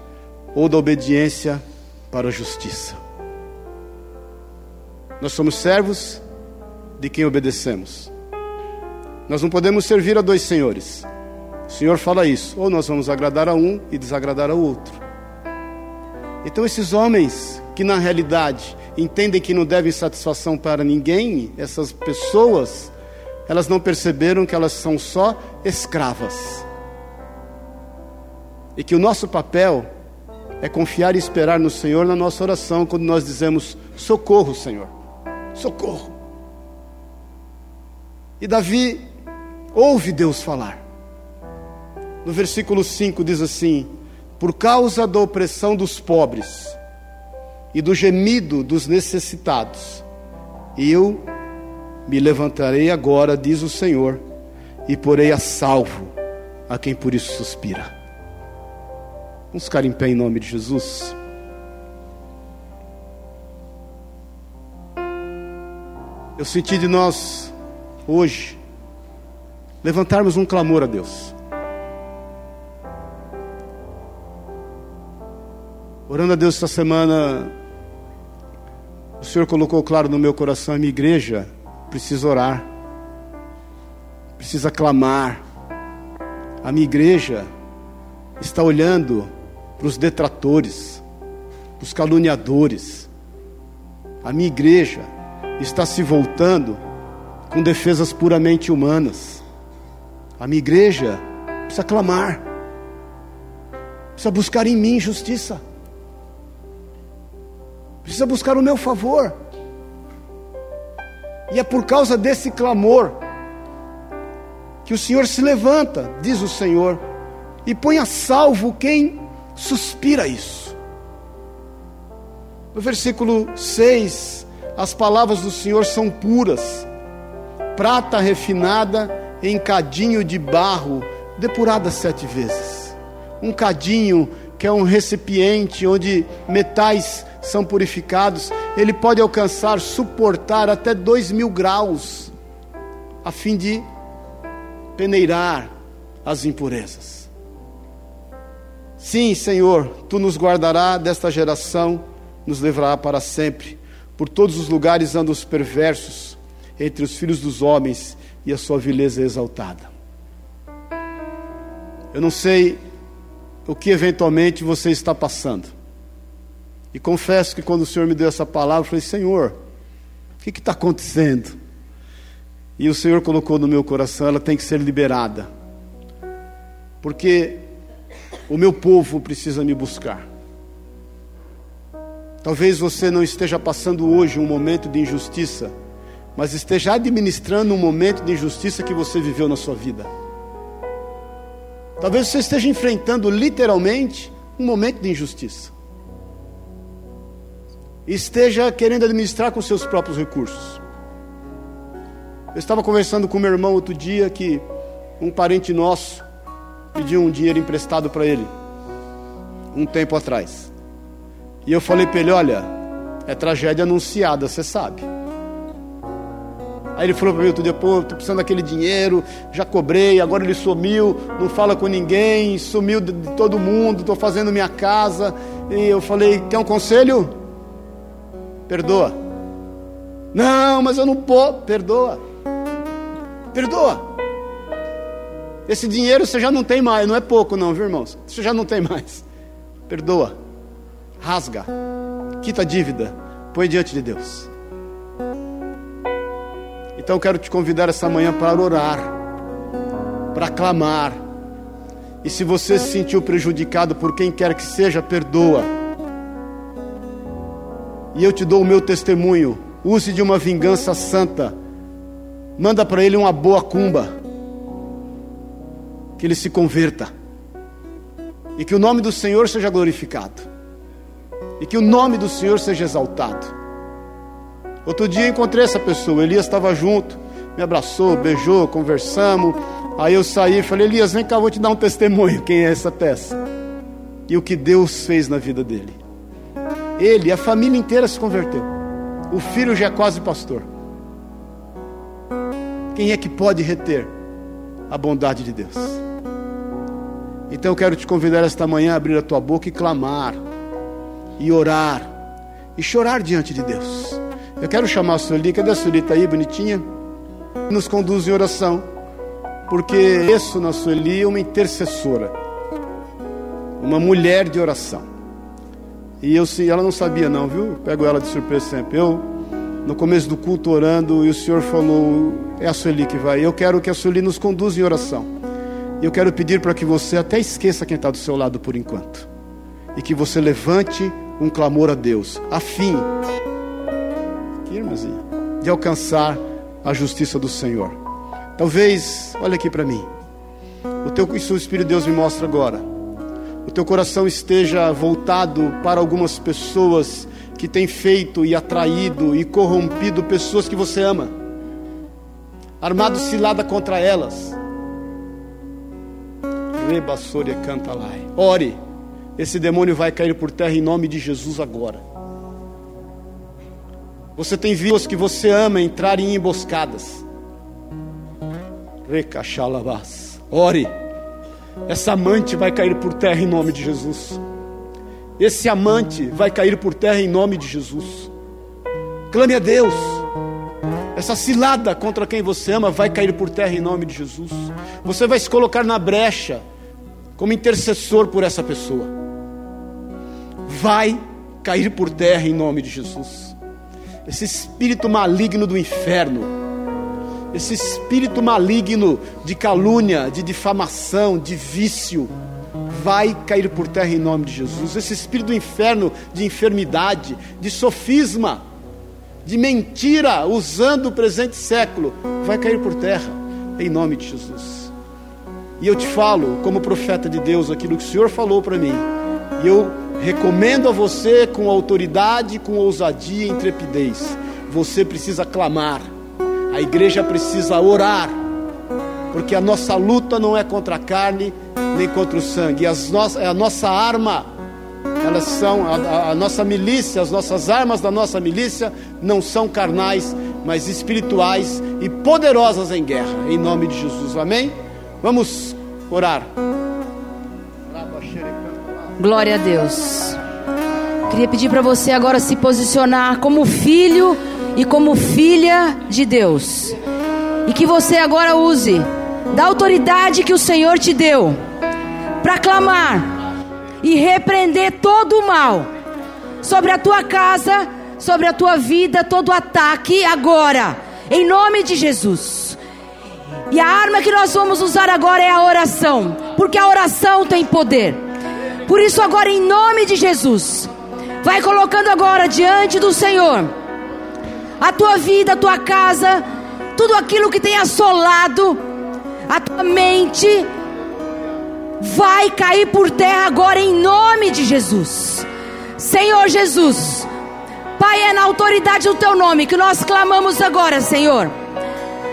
ou da obediência para a justiça. Nós somos servos de quem obedecemos. Nós não podemos servir a dois senhores. O Senhor fala isso, ou nós vamos agradar a um e desagradar ao outro. Então, esses homens que na realidade entendem que não devem satisfação para ninguém, essas pessoas, elas não perceberam que elas são só escravas. E que o nosso papel é confiar e esperar no Senhor na nossa oração, quando nós dizemos: socorro, Senhor, socorro. E Davi ouve Deus falar. No versículo 5 diz assim: Por causa da opressão dos pobres e do gemido dos necessitados, eu me levantarei agora, diz o Senhor, e porei a salvo a quem por isso suspira. Vamos ficar em pé em nome de Jesus. Eu senti de nós, hoje, levantarmos um clamor a Deus. Orando a Deus esta semana, o Senhor colocou claro no meu coração: a minha igreja precisa orar, precisa clamar. A minha igreja está olhando para os detratores, para os caluniadores. A minha igreja está se voltando com defesas puramente humanas. A minha igreja precisa clamar, precisa buscar em mim justiça, precisa buscar o meu favor. E é por causa desse clamor que o Senhor se levanta, diz o Senhor, e põe a salvo quem suspira isso. No versículo 6, as palavras do Senhor são puras, prata refinada em cadinho de barro, depurada sete vezes. Um cadinho que é um recipiente onde metais são purificados, ele pode alcançar, suportar até dois mil graus, a fim de peneirar as impurezas. Sim, Senhor, tu nos guardará desta geração, nos levará para sempre. Por todos os lugares andam os perversos, entre os filhos dos homens, e a sua vileza é exaltada. Eu não sei o que eventualmente você está passando. E confesso que quando o Senhor me deu essa palavra, eu falei: Senhor, o que está acontecendo? E o Senhor colocou no meu coração: ela tem que ser liberada. Porque o meu povo precisa me buscar. Talvez você não esteja passando hoje um momento de injustiça, mas esteja administrando um momento de injustiça que você viveu na sua vida. Talvez você esteja enfrentando literalmente um momento de injustiça. Esteja querendo administrar com seus próprios recursos. Eu estava conversando com meu irmão outro dia que um parente nosso pediu um dinheiro emprestado para ele, um tempo atrás. E eu falei para ele: Olha, é tragédia anunciada, você sabe. Aí ele falou para mim outro dia: Pô, estou precisando daquele dinheiro, já cobrei, agora ele sumiu, não fala com ninguém, sumiu de, todo mundo, estou fazendo minha casa. E eu falei: Quer um conselho? Perdoa. Não, mas eu não posso. Perdoa. Perdoa. Esse dinheiro você já não tem mais, não é pouco, não, viu, irmãos? Você já não tem mais. Perdoa, rasga, quita a dívida, Põe diante de Deus. Então quero te convidar essa manhã para orar, para clamar. E se você se sentiu prejudicado por quem quer que seja, perdoa. E eu te dou o meu testemunho. Use de uma vingança santa. Manda para ele uma boa cumba. Que ele se converta. E que o nome do Senhor seja glorificado. E que o nome do Senhor seja exaltado. Outro dia encontrei essa pessoa, Elias estava junto, me abraçou, beijou, conversamos. Aí eu saí e falei: Elias, vem cá, vou te dar um testemunho. Quem é essa peça? E o que Deus fez na vida dele. Ele, a família inteira se converteu. O filho já é quase pastor. Quem é que pode reter a bondade de Deus? Então eu quero te convidar esta manhã a abrir a tua boca e clamar, e orar, e chorar diante de Deus. Eu quero chamar a Sueli, cadê a Sueli? Está aí, bonitinha? Nos conduz em oração, porque isso na Sueli é uma intercessora, uma mulher de oração. E eu sim, ela não sabia não, viu? Pego ela de surpresa sempre. Eu, no começo do culto, orando, e o Senhor falou, é a Sueli que vai. Eu quero que a Sueli nos conduza em oração. Eu quero pedir para que você até esqueça quem está do seu lado por enquanto. E que você levante um clamor a Deus, a fim aqui, irmãzinha, de alcançar a justiça do Senhor. Talvez, olha aqui para mim. O teu isso o Espírito de Deus me mostra agora. O teu coração esteja voltado para algumas pessoas que têm feito e atraído e corrompido pessoas que você ama. Armado cilada contra elas. Rebassore canta lá. Ore. Esse demônio vai cair por terra em nome de Jesus agora. Você tem visto que você ama entrar em emboscadas. Recachalabás. Ore. Essa amante vai cair por terra em nome de Jesus. Esse amante vai cair por terra em nome de Jesus. Clame a Deus. Essa cilada contra quem você ama vai cair por terra em nome de Jesus. Você vai se colocar na brecha como intercessor por essa pessoa. Vai cair por terra em nome de Jesus esse espírito maligno do inferno, esse espírito maligno de calúnia, de difamação, de vício, vai cair por terra em nome de Jesus. Esse espírito do inferno de enfermidade, de sofisma, de mentira, usando o presente século, vai cair por terra em nome de Jesus. E eu te falo, como profeta de Deus, aquilo que o Senhor falou para mim, e eu Recomendo a você com autoridade, com ousadia e intrepidez. Você precisa clamar. A igreja precisa orar. Porque a nossa luta não é contra a carne nem contra o sangue. As no a nossa arma, elas são a, a nossa milícia, as nossas armas da nossa milícia não são carnais, mas espirituais e poderosas em guerra. Em nome de Jesus. Amém? Vamos orar. Glória a Deus. Queria pedir para você agora se posicionar como filho e como filha de Deus. E que você agora use da autoridade que o Senhor te deu para clamar e repreender todo o mal sobre a tua casa, sobre a tua vida, todo ataque agora, em nome de Jesus. E a arma que nós vamos usar agora é a oração, porque a oração tem poder. Por isso, agora, em nome de Jesus, vai colocando agora diante do Senhor a tua vida, a tua casa, tudo aquilo que tem assolado a tua mente, vai cair por terra agora em nome de Jesus. Senhor Jesus, Pai, é na autoridade do teu nome que nós clamamos agora, Senhor.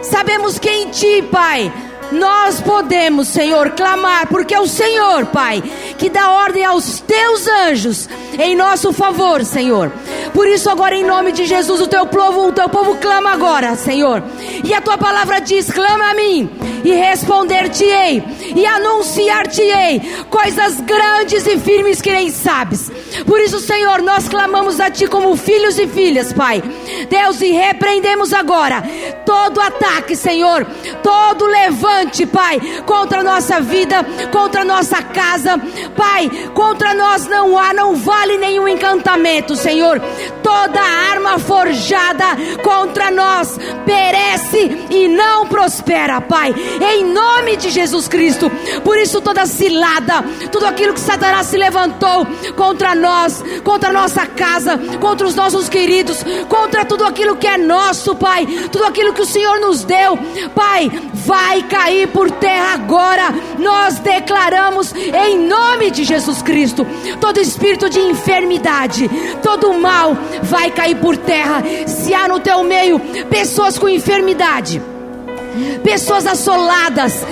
Sabemos que em ti, Pai, nós podemos, Senhor, clamar, porque é o Senhor, Pai, que dá ordem aos teus anjos em nosso favor, Senhor. Por isso, agora, em nome de Jesus, o teu povo, o teu povo clama agora, Senhor. E a tua palavra diz: clama a mim, e responder-te-ei, e anunciar-te-ei coisas grandes e firmes que nem sabes. Por isso, Senhor, nós clamamos a Ti como filhos e filhas, Pai. Deus, e repreendemos agora todo ataque, Senhor, todo levante, Pai, contra a nossa vida, contra a nossa casa, Pai, contra nós não há, não vale nenhum encantamento, Senhor. Toda arma forjada contra nós perece e não prospera, Pai, em nome de Jesus Cristo. Por isso, toda cilada, tudo aquilo que Satanás se levantou contra nós, contra a nossa casa, contra os nossos queridos, contra tudo aquilo que é nosso, Pai, tudo aquilo que o Senhor nos deu, Pai, vai cair por terra agora. Nós declaramos em nome de Jesus Cristo todo espírito de enfermidade, todo mal vai cair por terra. Se há no teu meio pessoas com enfermidade, pessoas assoladas,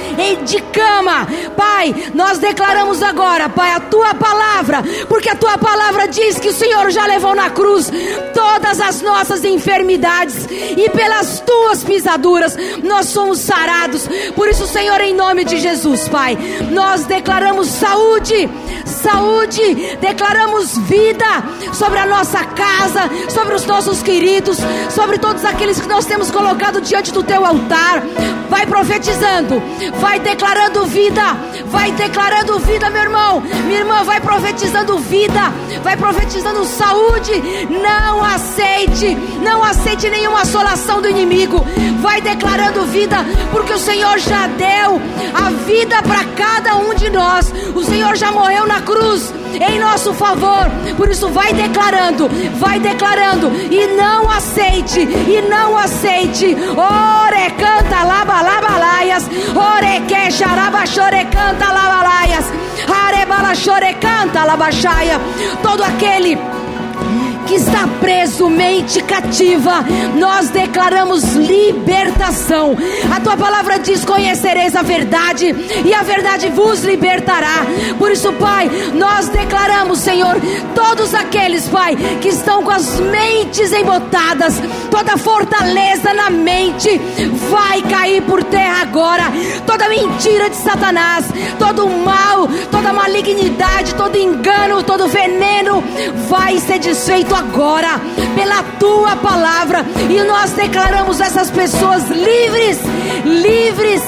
de cama. Pai, nós declaramos agora, Pai, a tua palavra, porque a tua palavra diz que o Senhor já levou na cruz todas as nossas enfermidades e pelas tuas pisaduras nós somos sarados. Por isso, Senhor, em nome de Jesus, Pai, nós declaramos saúde, saúde, declaramos vida sobre a nossa casa, sobre os nossos queridos, sobre todos aqueles que nós temos colocado diante do teu altar. Vai profetizando, vai declarando vida, vai declarando vida, meu irmão, minha irmã, vai profetizando vida, vai profetizando saúde. Não aceite, não aceite nenhuma assolação do inimigo, vai declarando vida, porque o Senhor já deu a vida para cada um de nós, o Senhor já morreu na cruz em nosso favor. Por isso, vai declarando, vai declarando, e não aceite, e não aceite. Ore canta laba labalaias, ore que xaraba chore canta labalaias, arebala chore canta labaxaia. Todo aquele que está preso, mente cativa, nós declaramos libertação. A tua palavra diz: Conhecereis a verdade, e a verdade vos libertará. Por isso, Pai, nós declaramos, Senhor, todos aqueles, Pai, que estão com as mentes embotadas, toda fortaleza na mente, vai cair por terra agora. Toda mentira de Satanás, todo mal, toda malignidade, todo engano, todo veneno, vai ser desfeito agora pela tua palavra e nós declaramos essas pessoas livres, livres,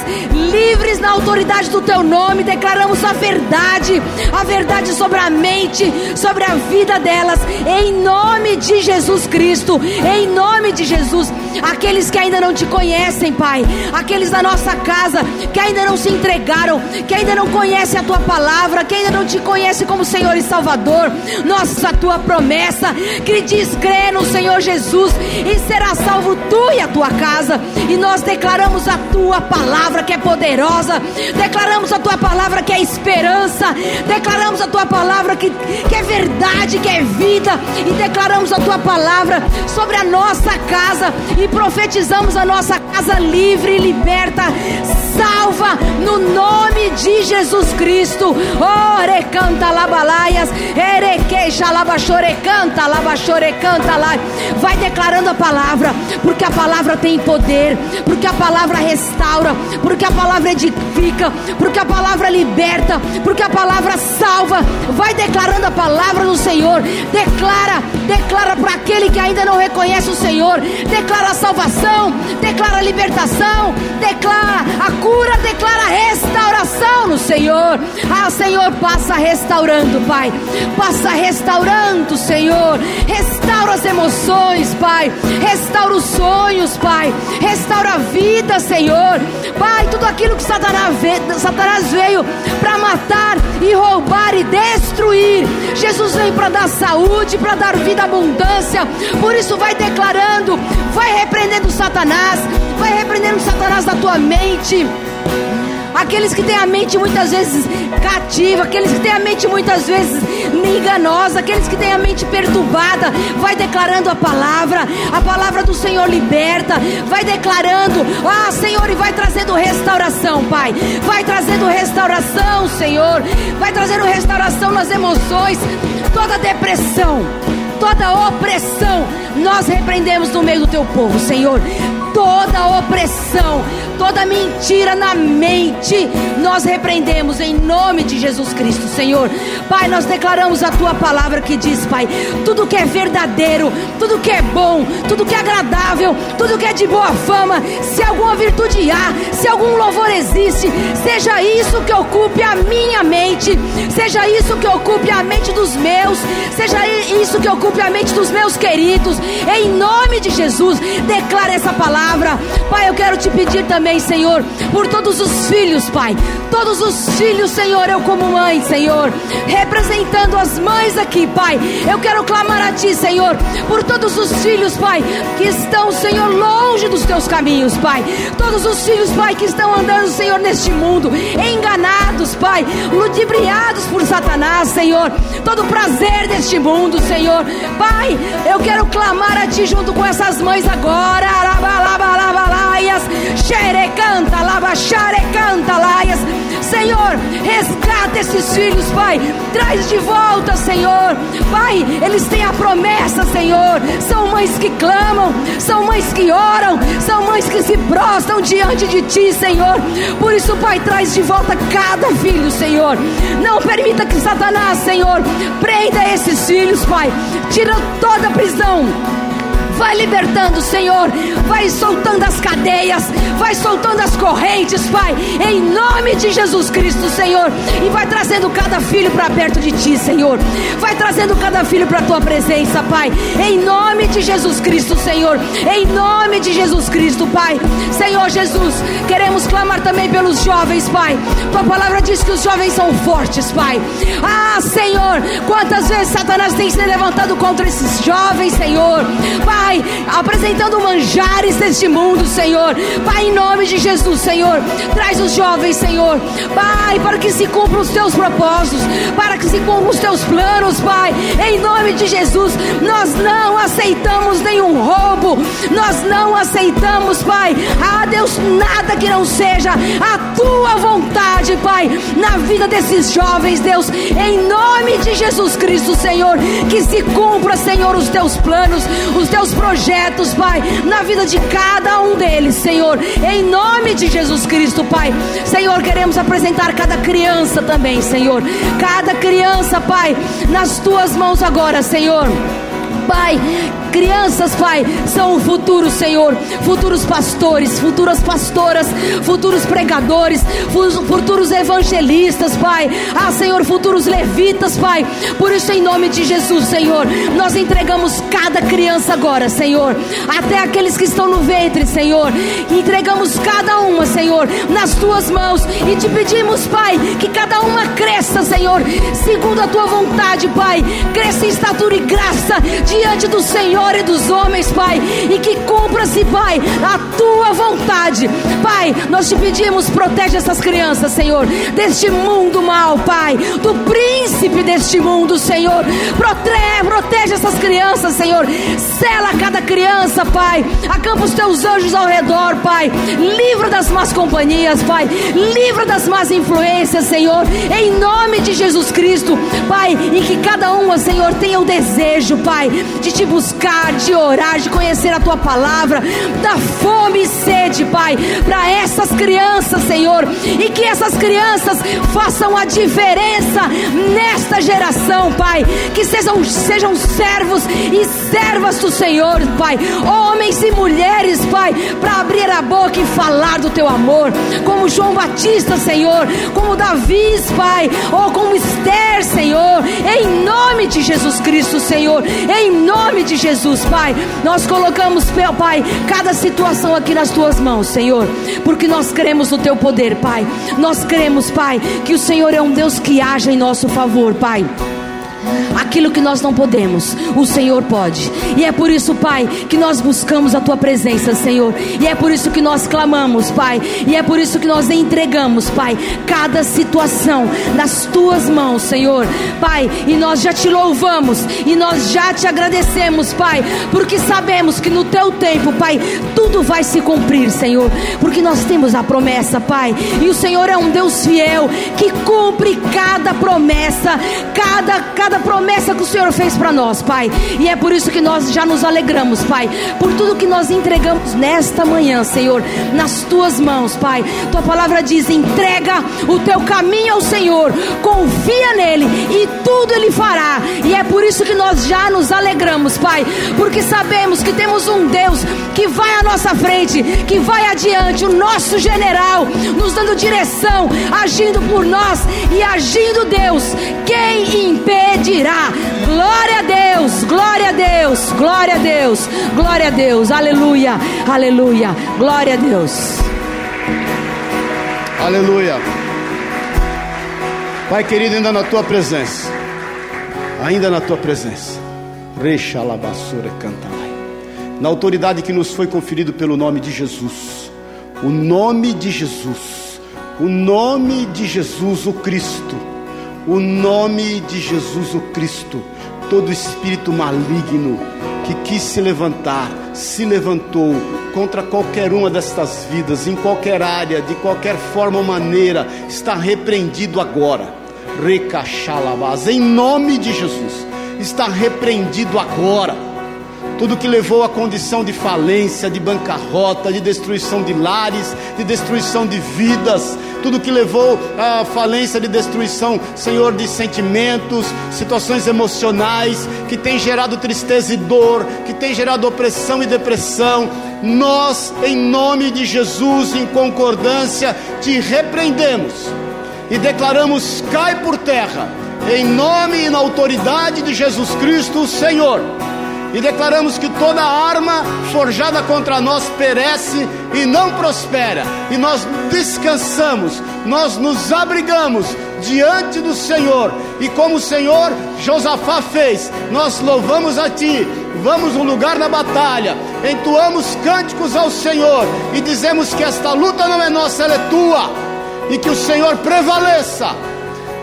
livres na autoridade do teu nome. Declaramos a verdade, a verdade sobre a mente, sobre a vida delas, em nome de Jesus Cristo, em nome de Jesus. Aqueles que ainda não te conhecem, Pai, aqueles da nossa casa que ainda não se entregaram, que ainda não conhecem a tua palavra, que ainda não te conhecem como Senhor e Salvador, nossa tua promessa que diz crê no Senhor Jesus e será salvo tu e a tua casa. E nós declaramos a tua palavra que é poderosa, declaramos a tua palavra que é esperança, declaramos a tua palavra que, que é verdade, que é vida, e declaramos a tua palavra sobre a nossa casa. E profetizamos a nossa casa livre, liberta, salva no nome de Jesus Cristo. Ore canta labalaias, erequeixa labachore canta labachore canta lá. Vai declarando a palavra, porque a palavra tem poder, porque a palavra restaura, porque a palavra edifica, porque a palavra liberta, porque a palavra salva. Vai declarando a palavra do Senhor. Declara, declara para aquele que ainda não reconhece o Senhor. Declara a salvação, declara a libertação, declara a cura, declara restauração no Senhor. Ah, Senhor, passa restaurando, Pai. Passa restaurando, Senhor. Restaura as emoções, Pai. Restaura os sonhos, Pai. Restaura a vida, Senhor. Pai, tudo aquilo que Satanás veio para matar e roubar e destruir. Jesus veio para dar saúde, para dar vida, abundância. Por isso, vai declarando, vai repreendendo Satanás, vai repreendendo Satanás da tua mente. Aqueles que têm a mente muitas vezes cativa, aqueles que têm a mente muitas vezes enganosa, aqueles que têm a mente perturbada, vai declarando a palavra, a palavra do Senhor liberta, vai declarando, ah Senhor, e vai trazendo restauração, Pai, vai trazendo restauração, Senhor, vai trazendo restauração nas emoções, toda depressão, toda opressão nós repreendemos no meio do teu povo, Senhor toda opressão, toda mentira na mente, nós repreendemos em nome de Jesus Cristo, Senhor. Pai, nós declaramos a tua palavra que diz, Pai, tudo que é verdadeiro, tudo que é bom, tudo que é agradável, tudo que é de boa fama, se alguma virtude há, se algum louvor existe, seja isso que ocupe a minha mente, seja isso que ocupe a mente dos meus, seja isso que ocupe a mente dos meus queridos, em nome de Jesus, declara essa palavra, Pai. Eu quero te pedir também, Senhor, por todos os filhos, Pai, todos os filhos, Senhor, eu como mãe, Senhor, representando as mães aqui, Pai, eu quero clamar a Ti, Senhor, por todos os filhos, Pai, que estão, Senhor, longe dos Teus caminhos, Pai, todos os filhos, Pai, que estão andando, Senhor, neste mundo, enganados, Pai, ludibriados por Satanás, Senhor, todo prazer deste mundo, Senhor, Pai, eu quero clamar a Ti junto com essas mães agora, alabalabalabalaias, xerecanta, labaxarecanta, laias, Senhor, resgata esses filhos, Pai. Traz de volta, Senhor. Pai, eles têm a promessa, Senhor. São mães que clamam, são mães que oram, são mães que se prostram diante de Ti, Senhor. Por isso, Pai, traz de volta cada filho, Senhor. Não permita que Satanás, Senhor, prenda esses filhos, Pai. Tira toda a prisão Vai libertando, Senhor. Vai soltando as cadeias. Vai soltando as correntes, Pai. Em nome de Jesus Cristo, Senhor. E vai trazendo cada filho para perto de Ti, Senhor. Vai trazendo cada filho para a Tua presença, Pai. Em nome de Jesus Cristo, Senhor. Em nome de Jesus Cristo, Pai. Senhor Jesus, queremos clamar também pelos jovens, Pai. Tua palavra diz que os jovens são fortes, Pai. Ah, Senhor, quantas vezes Satanás tem se levantado contra esses jovens, Senhor. Pai Pai, apresentando manjares deste mundo, Senhor. Pai, em nome de Jesus, Senhor, traz os jovens, Senhor. Pai, para que se cumpram os teus propósitos, para que se cumpram os teus planos, Pai. Em nome de Jesus, nós não aceitamos nenhum roubo, nós não aceitamos, Pai. Ah, Deus, nada que não seja a tua vontade, Pai, na vida desses jovens, Deus, em nome de Jesus Cristo, Senhor, que se cumpra, Senhor, os teus planos, os teus projetos, Pai, na vida de cada um deles, Senhor, em nome de Jesus Cristo, Pai. Senhor, queremos apresentar cada criança também, Senhor, cada criança, Pai, nas tuas mãos agora, Senhor. Pai, crianças, Pai, são o futuro, Senhor. Futuros pastores, futuras pastoras, futuros pregadores, futuros evangelistas, Pai. Ah, Senhor, futuros levitas, Pai. Por isso, em nome de Jesus, Senhor, nós entregamos cada criança agora, Senhor. Até aqueles que estão no ventre, Senhor. Entregamos cada uma, Senhor, nas tuas mãos. E te pedimos, Pai, que cada uma cresça, Senhor, segundo a tua vontade, Pai. Cresça em estatura e graça diante do Senhor e dos homens, Pai, e que cumpra-se, Pai, a tua vontade. Pai, nós te pedimos, protege essas crianças, Senhor, deste mundo mal, Pai, do príncipe deste mundo, Senhor. Protege, protege essas crianças, Senhor. Sela cada criança, Pai. Acampa os teus anjos ao redor, Pai. Livra das más companhias, Pai. Livra das más influências, Senhor. Em nome de Jesus Cristo, Pai, e que cada uma, Senhor, tenha o desejo, Pai, de te buscar, de orar, de conhecer a tua palavra, da fome e sede, Pai, para essas crianças, Senhor, e que essas crianças façam a diferença nesta geração, Pai, que sejam, sejam servos e servas do Senhor, Pai, homens e mulheres, Pai, para abrir a boca e falar do teu amor, como João Batista, Senhor, como Davi, Pai, ou como Esther, Senhor, em nome de Jesus Cristo, Senhor, em nome de Jesus, Pai, nós colocamos, Pai, cada situação aqui nas tuas mãos, Senhor, porque nós cremos no teu poder, Pai. Nós cremos, Pai, que o Senhor é um Deus que age em nosso favor, Pai. Aquilo que nós não podemos, o Senhor pode. E é por isso, Pai, que nós buscamos a tua presença, Senhor. E é por isso que nós clamamos, Pai. E é por isso que nós entregamos, Pai, cada situação nas tuas mãos, Senhor. Pai, e nós já te louvamos e nós já te agradecemos, Pai, porque sabemos que no teu tempo, Pai, tudo vai se cumprir, Senhor. Porque nós temos a promessa, Pai. E o Senhor é um Deus fiel que cumpre cada promessa, cada cada cada promessa que o Senhor fez para nós, Pai. E é por isso que nós já nos alegramos, Pai, por tudo que nós entregamos nesta manhã, Senhor, nas tuas mãos, Pai. Tua palavra diz: entrega o teu caminho ao Senhor, confia nele e tudo ele fará. E é por isso que nós já nos alegramos, Pai, porque sabemos que temos um Deus que vai à nossa frente, que vai adiante, o nosso general, nos dando direção, agindo por nós e agindo Deus. Quem impedirá? Glória a Deus, glória a Deus, glória a Deus, glória a Deus, aleluia, aleluia, glória a Deus. Aleluia. Pai querido, ainda na tua presença, ainda na tua presença, Reixa labassura cantai. Na autoridade que nos foi conferido pelo nome de Jesus, o nome de Jesus, o nome de Jesus o Cristo, o nome de Jesus o Cristo, todo espírito maligno que quis se levantar, se levantou contra qualquer uma destas vidas, em qualquer área, de qualquer forma ou maneira, está repreendido agora. Recachalabás, em nome de Jesus, está repreendido agora tudo que levou à condição de falência, de bancarrota, de destruição de lares, de destruição de vidas, tudo que levou à falência, de destruição, Senhor, de sentimentos, situações emocionais, que tem gerado tristeza e dor, que tem gerado opressão e depressão. Nós, em nome de Jesus, em concordância, te repreendemos e declaramos: cai por terra, em nome e na autoridade de Jesus Cristo, Senhor e declaramos que toda arma forjada contra nós perece e não prospera, e nós descansamos, nós nos abrigamos diante do Senhor, e como o Senhor Josafá fez, nós louvamos a Ti, vamos no lugar da batalha, entoamos cânticos ao Senhor e dizemos que esta luta não é nossa, ela é Tua, e que o Senhor prevaleça,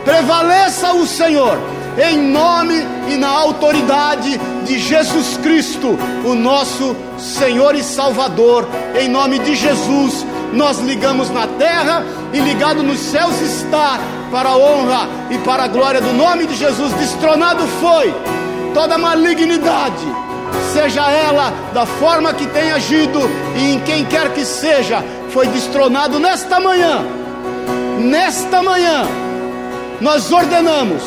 prevaleça o Senhor em nome e na autoridade de Jesus Cristo, o nosso Senhor e Salvador. Em nome de Jesus, nós ligamos na terra e ligado nos céus está, para a honra e para a glória do nome de Jesus. Destronado foi toda malignidade, seja ela da forma que tem agido e em quem quer que seja, foi destronado nesta manhã. Nesta manhã nós ordenamos,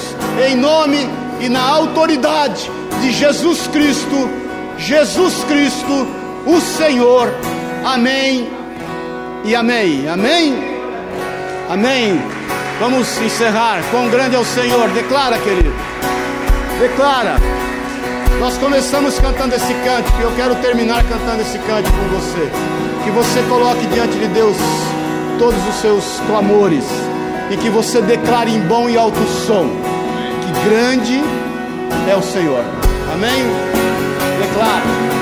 em nome e na autoridade de Jesus Cristo, Jesus Cristo, o Senhor. Amém e amém. Amém? Amém. Vamos encerrar. Quão grande é o Senhor. Declara, querido. Declara. Nós começamos cantando esse cântico e eu quero terminar cantando esse cântico com você. Que você coloque diante de Deus todos os seus clamores e que você declare em bom e alto som que grande é o Senhor. Amém? Declare.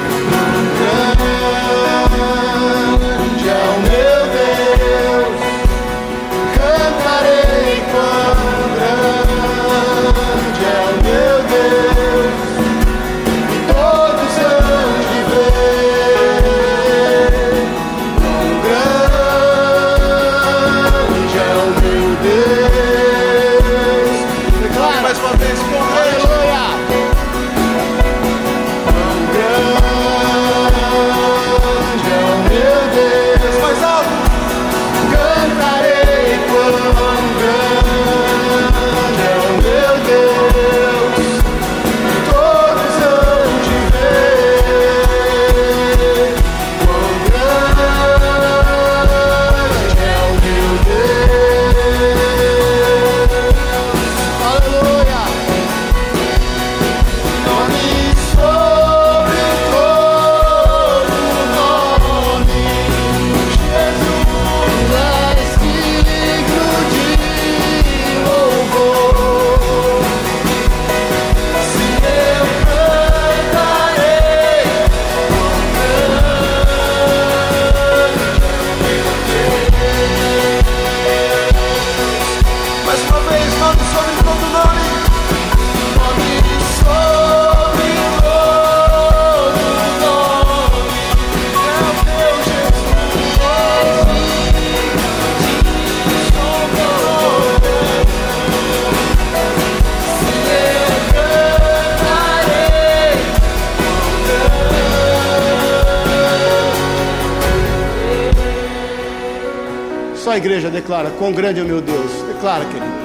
A igreja declara: Quão grande é o meu Deus. Declara, querido.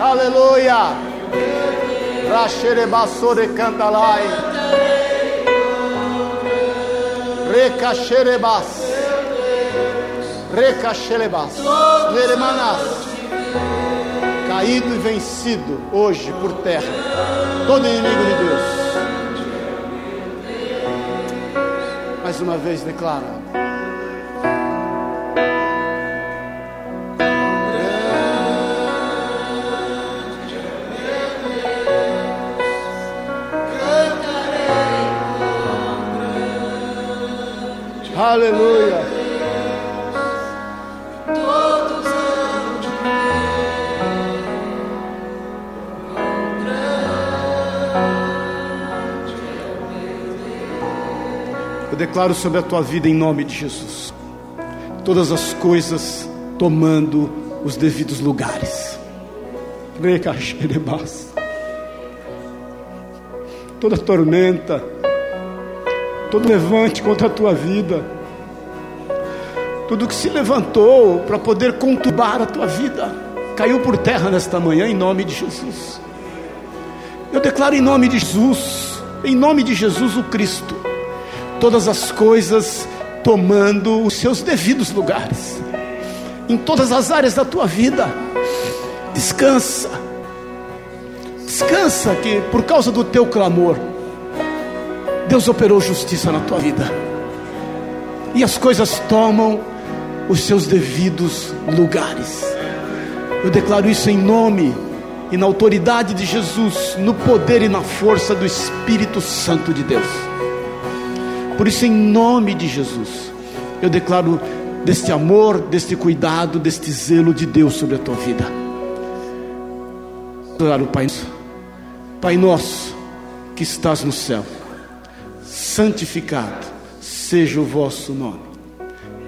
Aleluia. Raxerebassore cantalai. Recaxerebas. Recaxerebas. Leremanas. Caído e vencido hoje por terra. Todo inimigo de Deus. Mais uma vez declara. Aleluia. Eu declaro sobre a tua vida em nome de Jesus. Todas as coisas tomando os devidos lugares. Toda tormenta, todo levante contra a tua vida, tudo que se levantou para poder conturbar a tua vida, caiu por terra nesta manhã em nome de Jesus. Eu declaro em nome de Jesus, em nome de Jesus o Cristo, todas as coisas tomando os seus devidos lugares, em todas as áreas da tua vida. Descansa, descansa que por causa do teu clamor, Deus operou justiça na tua vida. E as coisas tomam os seus devidos lugares. Eu declaro isso em nome e na autoridade de Jesus, no poder e na força do Espírito Santo de Deus. Por isso, em nome de Jesus, eu declaro deste amor, deste cuidado, deste zelo de Deus sobre a tua vida. Declaro, Pai, Pai nosso que estás no céu santificado seja o vosso nome.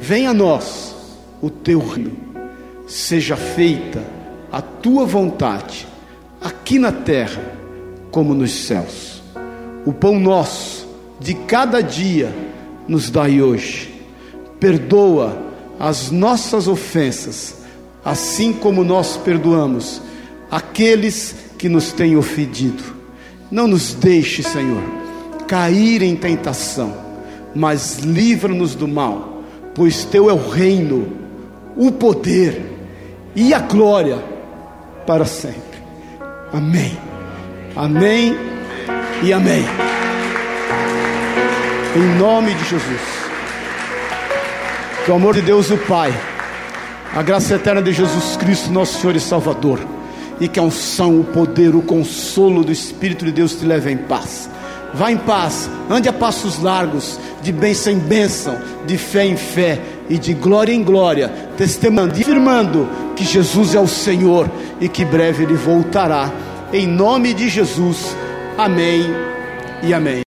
Venha a nós o teu reino, seja feita a tua vontade, aqui na terra como nos céus. O pão nosso de cada dia nos dai hoje. Perdoa as nossas ofensas, assim como nós perdoamos aqueles que nos têm ofendido. Não nos deixe, Senhor cair em tentação, mas livra-nos do mal, pois teu é o reino, o poder e a glória para sempre. Amém. Amém e amém. Em nome de Jesus. Que o amor de Deus, o Pai, a graça eterna de Jesus Cristo, nosso Senhor e Salvador, e que a unção, o poder, o consolo do Espírito de Deus te leve em paz Vá em paz, ande a passos largos, de bênção em bênção, de fé em fé e de glória em glória, testemunhando e afirmando que Jesus é o Senhor e que breve Ele voltará. Em nome de Jesus, amém e amém.